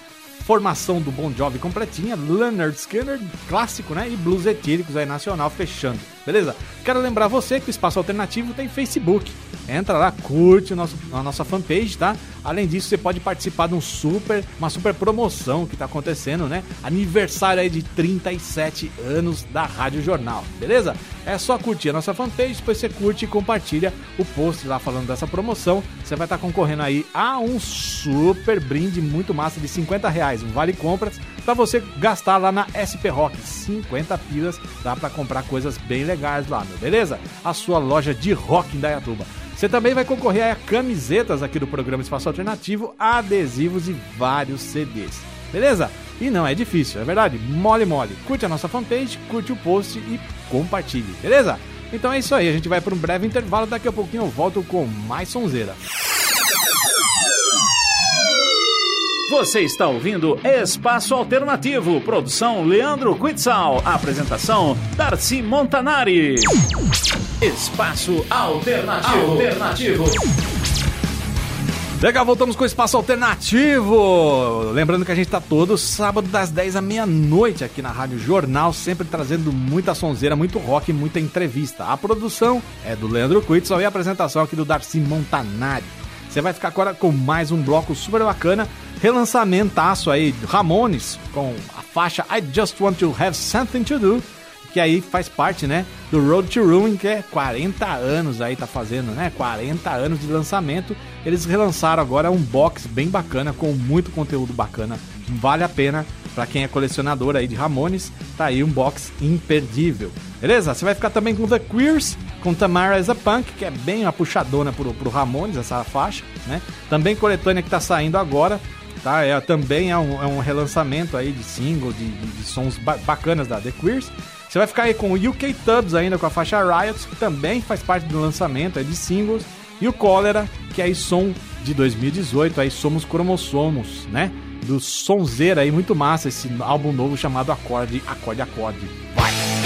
formação do Bon Jovi completinha, Leonard Skinner, clássico, né? E blues etíricos aí nacional fechando. Beleza? Quero lembrar você que o Espaço Alternativo tem Facebook. Entra lá, curte nosso, a nossa fanpage, tá? Além disso, você pode participar de um super, uma super promoção que tá acontecendo, né? Aniversário aí de 37 anos da Rádio Jornal, beleza? É só curtir a nossa fanpage, depois você curte e compartilha o post lá falando dessa promoção. Você vai estar tá concorrendo aí a um super brinde muito massa de 50 reais, um vale compras, para você gastar lá na SP Rock. 50 pilas, dá para comprar coisas bem legais lá, meu, beleza? A sua loja de rock em Dayatuba. Você também vai concorrer a camisetas aqui do programa Espaço Alternativo, adesivos e vários CDs. Beleza? E não é difícil, é verdade? Mole mole. Curte a nossa fanpage, curte o post e compartilhe, beleza? Então é isso aí, a gente vai para um breve intervalo, daqui a pouquinho eu volto com mais sonzeira. Você está ouvindo Espaço Alternativo, produção Leandro Quitzal, apresentação Darcy Montanari. Espaço Alternativo. Alternativo. Legal, voltamos com o Espaço Alternativo. Lembrando que a gente está todo sábado das 10 à meia-noite aqui na Rádio Jornal, sempre trazendo muita sonzeira, muito rock e muita entrevista. A produção é do Leandro Quitzal e a apresentação aqui do Darcy Montanari. Você vai ficar agora com mais um bloco super bacana, relançamentaço aí, Ramones, com a faixa I Just Want to Have Something to Do, que aí faz parte, né, do Road to Ruin, que é 40 anos aí tá fazendo, né, 40 anos de lançamento. Eles relançaram agora um box bem bacana, com muito conteúdo bacana, vale a pena para quem é colecionador aí de Ramones, tá aí um box imperdível. Beleza? Você vai ficar também com The Queers, com Tamara as a Punk, que é bem uma puxadona pro, pro Ramones, essa faixa, né? Também coletânea que tá saindo agora, tá? É, também é um, é um relançamento aí de single, de, de, de sons ba bacanas da The Queers. Você vai ficar aí com o UK Tubbs ainda com a faixa Riot, que também faz parte do lançamento é de singles. E o Cólera, que é aí som de 2018, aí Somos Cromossomos, né? Do Sonzeira aí, muito massa esse álbum novo chamado Acorde, Acorde, Acorde. Vai!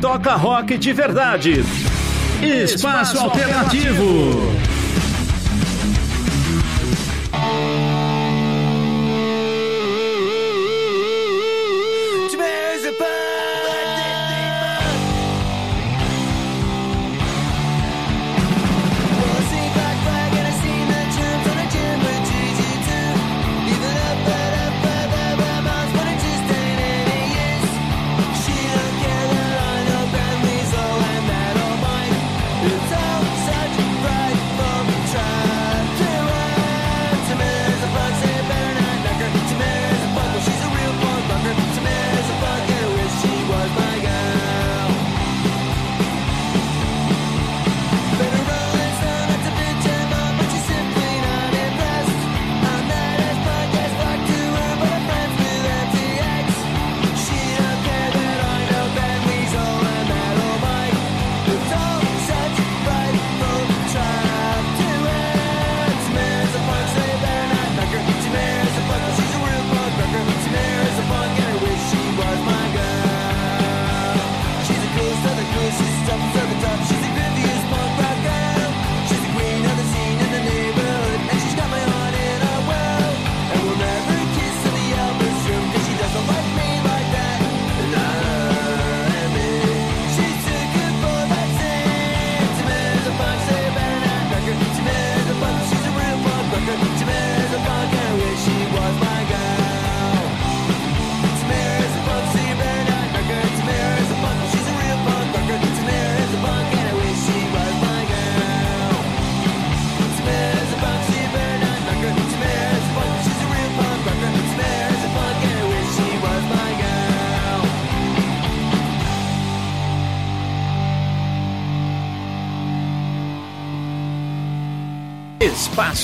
Toca rock de verdade. Espaço, Alternativo.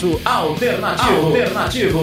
Espaço Alternativo. Alternativo.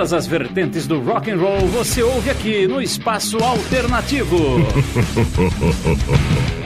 Todas as vertentes do rock and roll você ouve aqui no Espaço Alternativo. [laughs]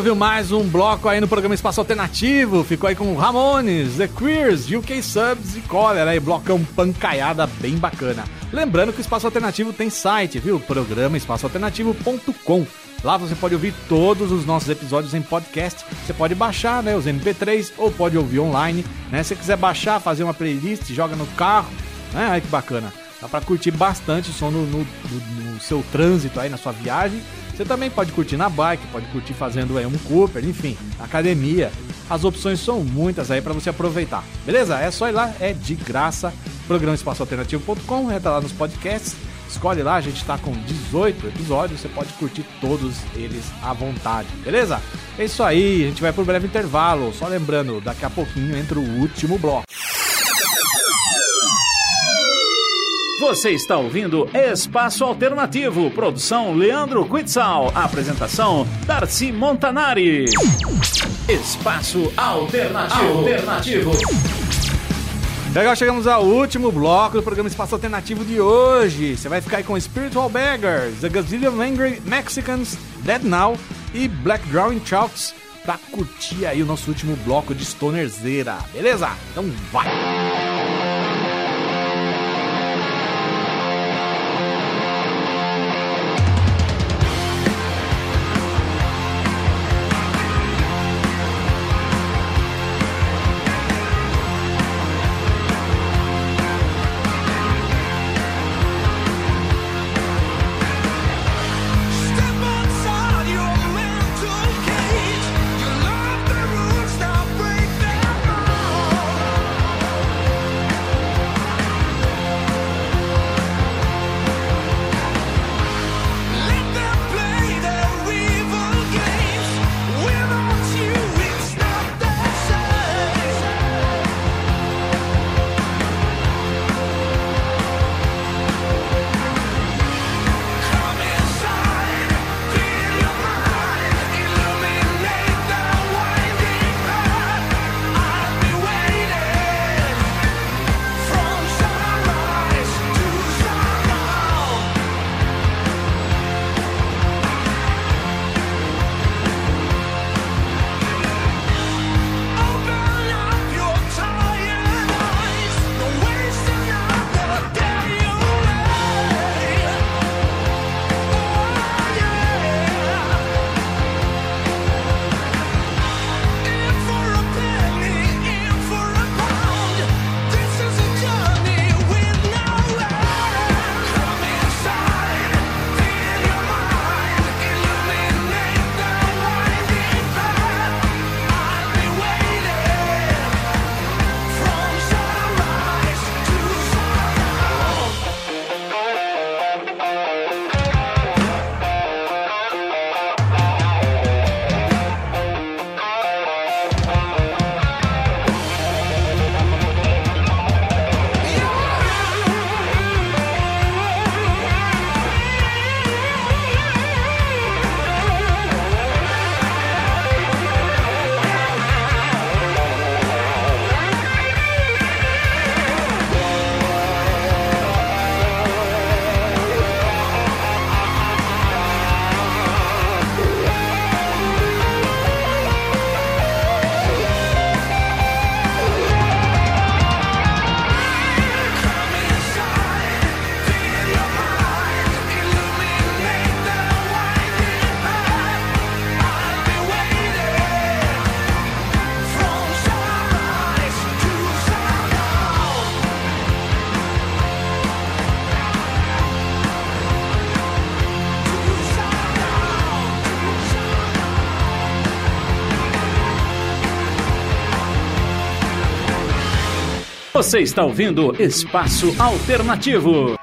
ouviu mais um bloco aí no programa Espaço Alternativo. Ficou aí com Ramones, The Queers, UK Subs e Cólera. Aí, blocão pancaiada bem bacana. Lembrando que o Espaço Alternativo tem site, viu? Programa espaçoalternativo.com. Lá você pode ouvir todos os nossos episódios em podcast. Você pode baixar né, os MP3 ou pode ouvir online. Né? Se você quiser baixar, fazer uma playlist, joga no carro. Né? Ai que bacana. Dá pra curtir bastante o som no, no- no- no seu trânsito aí, na sua viagem. Você também pode curtir na bike, pode curtir fazendo aí um Cooper, enfim, academia. As opções são muitas aí pra você aproveitar. Beleza? É só ir lá, é de graça. Programa espaçoalternativo.com, entra lá nos podcasts, escolhe lá, a gente tá com 18 episódios, você pode curtir todos eles à vontade, beleza? É isso aí, a gente vai pro breve intervalo. Só lembrando, daqui a pouquinho entra o último bloco. Você está ouvindo Espaço Alternativo, produção Leandro Quitzal, apresentação Darcy Montanari. Espaço Alternativo. Alternativo. Legal, chegamos ao último bloco do programa Espaço Alternativo de hoje. Você vai ficar aí com Spiritual Beggars, The Gazillion Angry Mexicans, Dead Now e Black Drawing Chalks pra curtir aí o nosso último bloco de Stonerzeira, beleza? Então vai! Você está ouvindo Espaço Alternativo.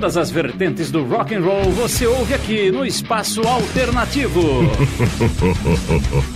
Todas as vertentes do rock and roll você ouve aqui no Espaço Alternativo. [laughs]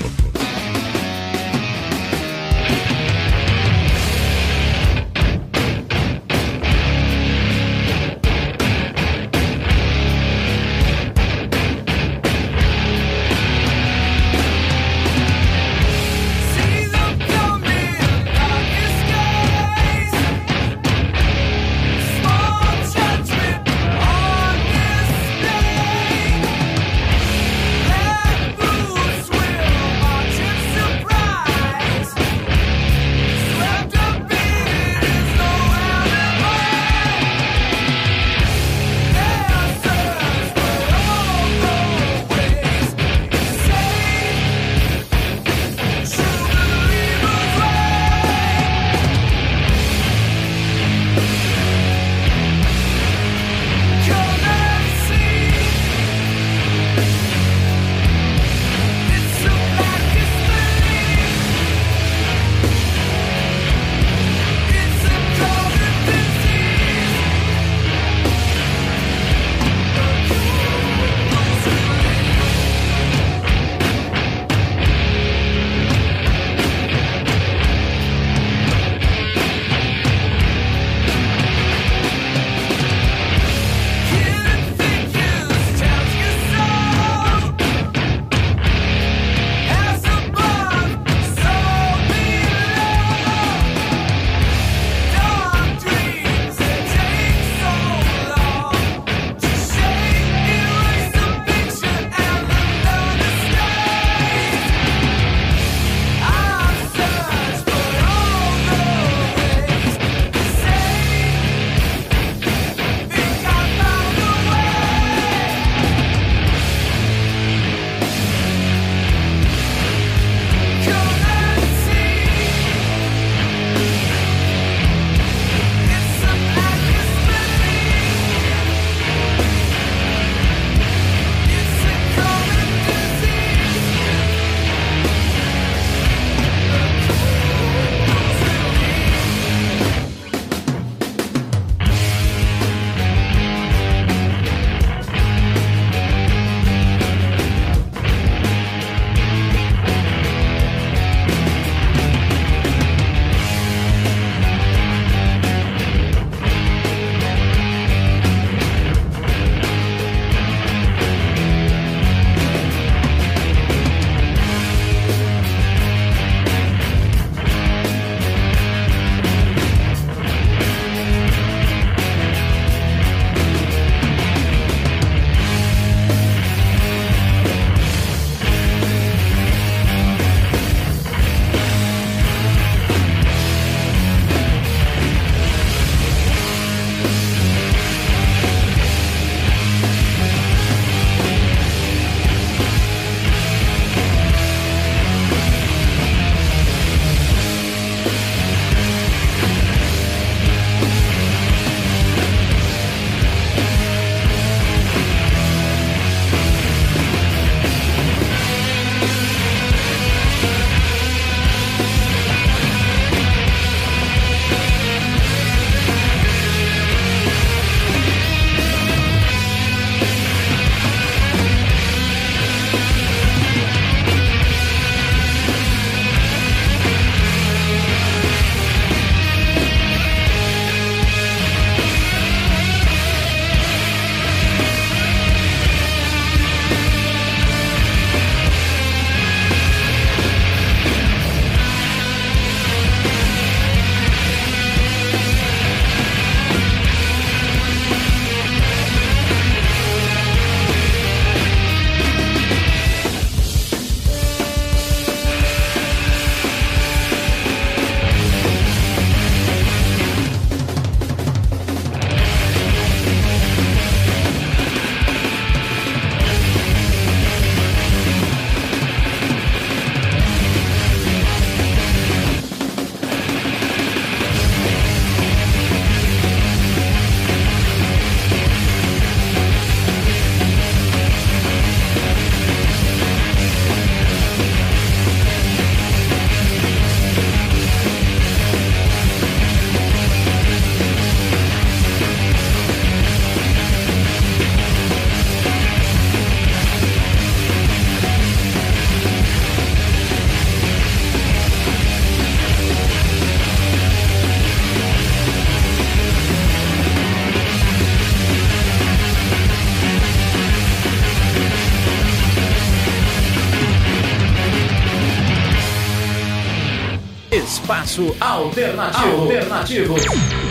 Alternativo. Alternativo.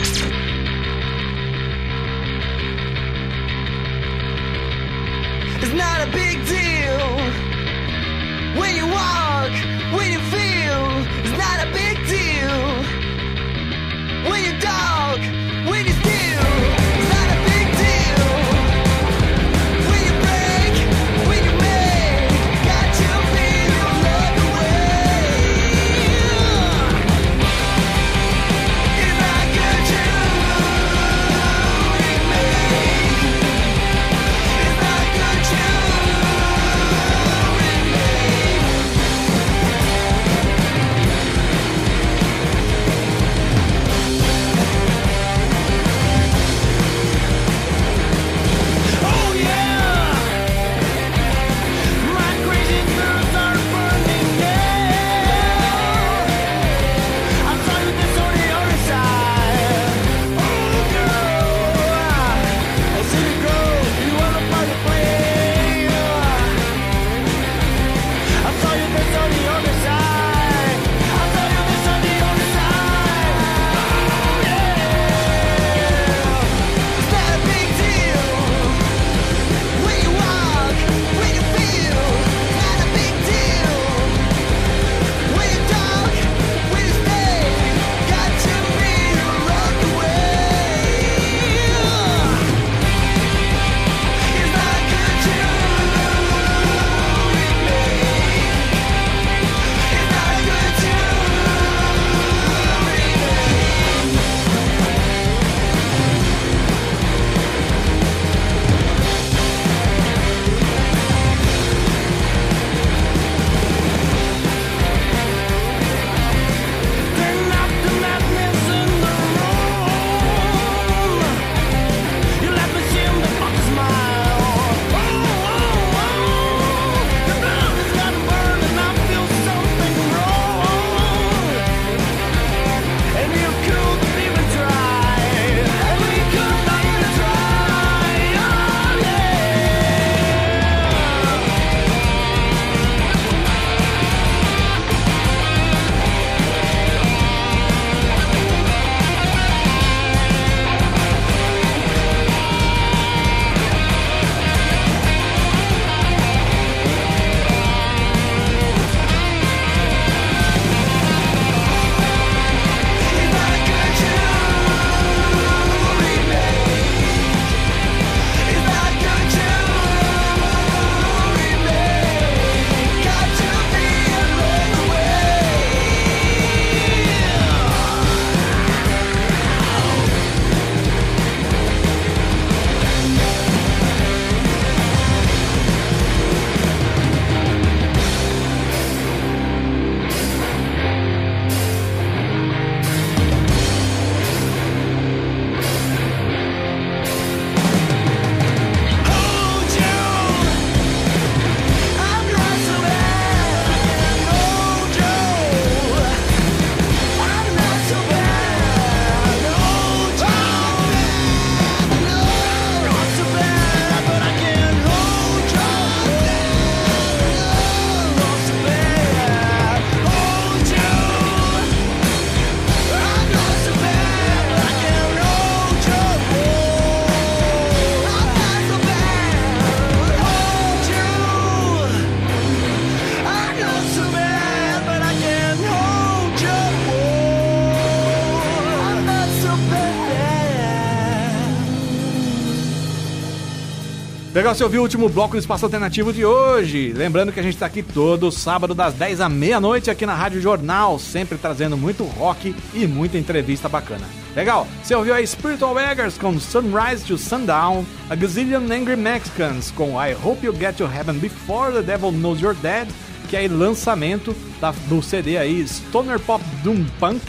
Legal você ouviu o último bloco do Espaço Alternativo de hoje. Lembrando que a gente tá aqui todo sábado das 10 à meia-noite aqui na Rádio Jornal, sempre trazendo muito rock e muita entrevista bacana. Legal, você ouviu a Spiritual Beggars com Sunrise to Sundown, a Gazillion Angry Mexicans com I Hope You Get to Heaven Before the Devil Knows You're Dead, que é lançamento da- do CD aí Stoner Pop Doom Punk.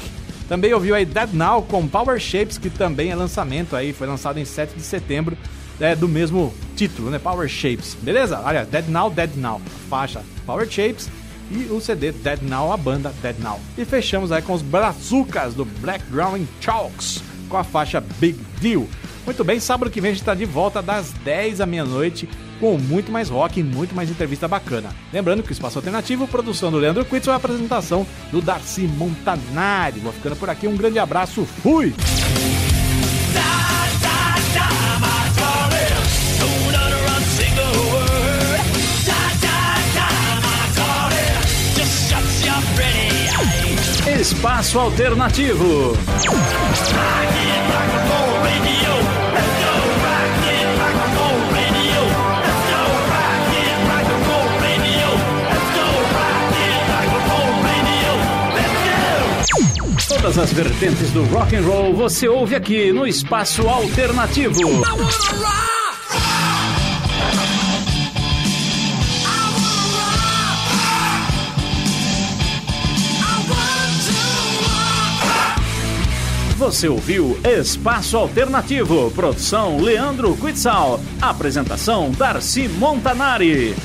Também ouviu aí Dead Now com Power Shapes, que também é lançamento aí, foi lançado em 7 de setembro, é, do mesmo título, né? Power Shapes, beleza? Aliás, Dead Now, Dead Now, a faixa Power Shapes e o CD Dead Now, a banda Dead Now. E fechamos aí com os Brazucas do Black Drawing Chalks com a faixa Big Deal. Muito bem, sábado que vem a gente está de volta das 10 à meia-noite com muito mais rock e muito mais entrevista bacana. Lembrando que o Espaço Alternativo, produção do Leandro Quitz, é apresentação do Darcy Montanari. Vou ficando por aqui, um grande abraço, fui! Espaço Alternativo. Todas as vertentes do rock and roll você ouve aqui no Espaço Alternativo. Você ouviu Espaço Alternativo, produção Leandro Quitzal, apresentação Darcy Montanari.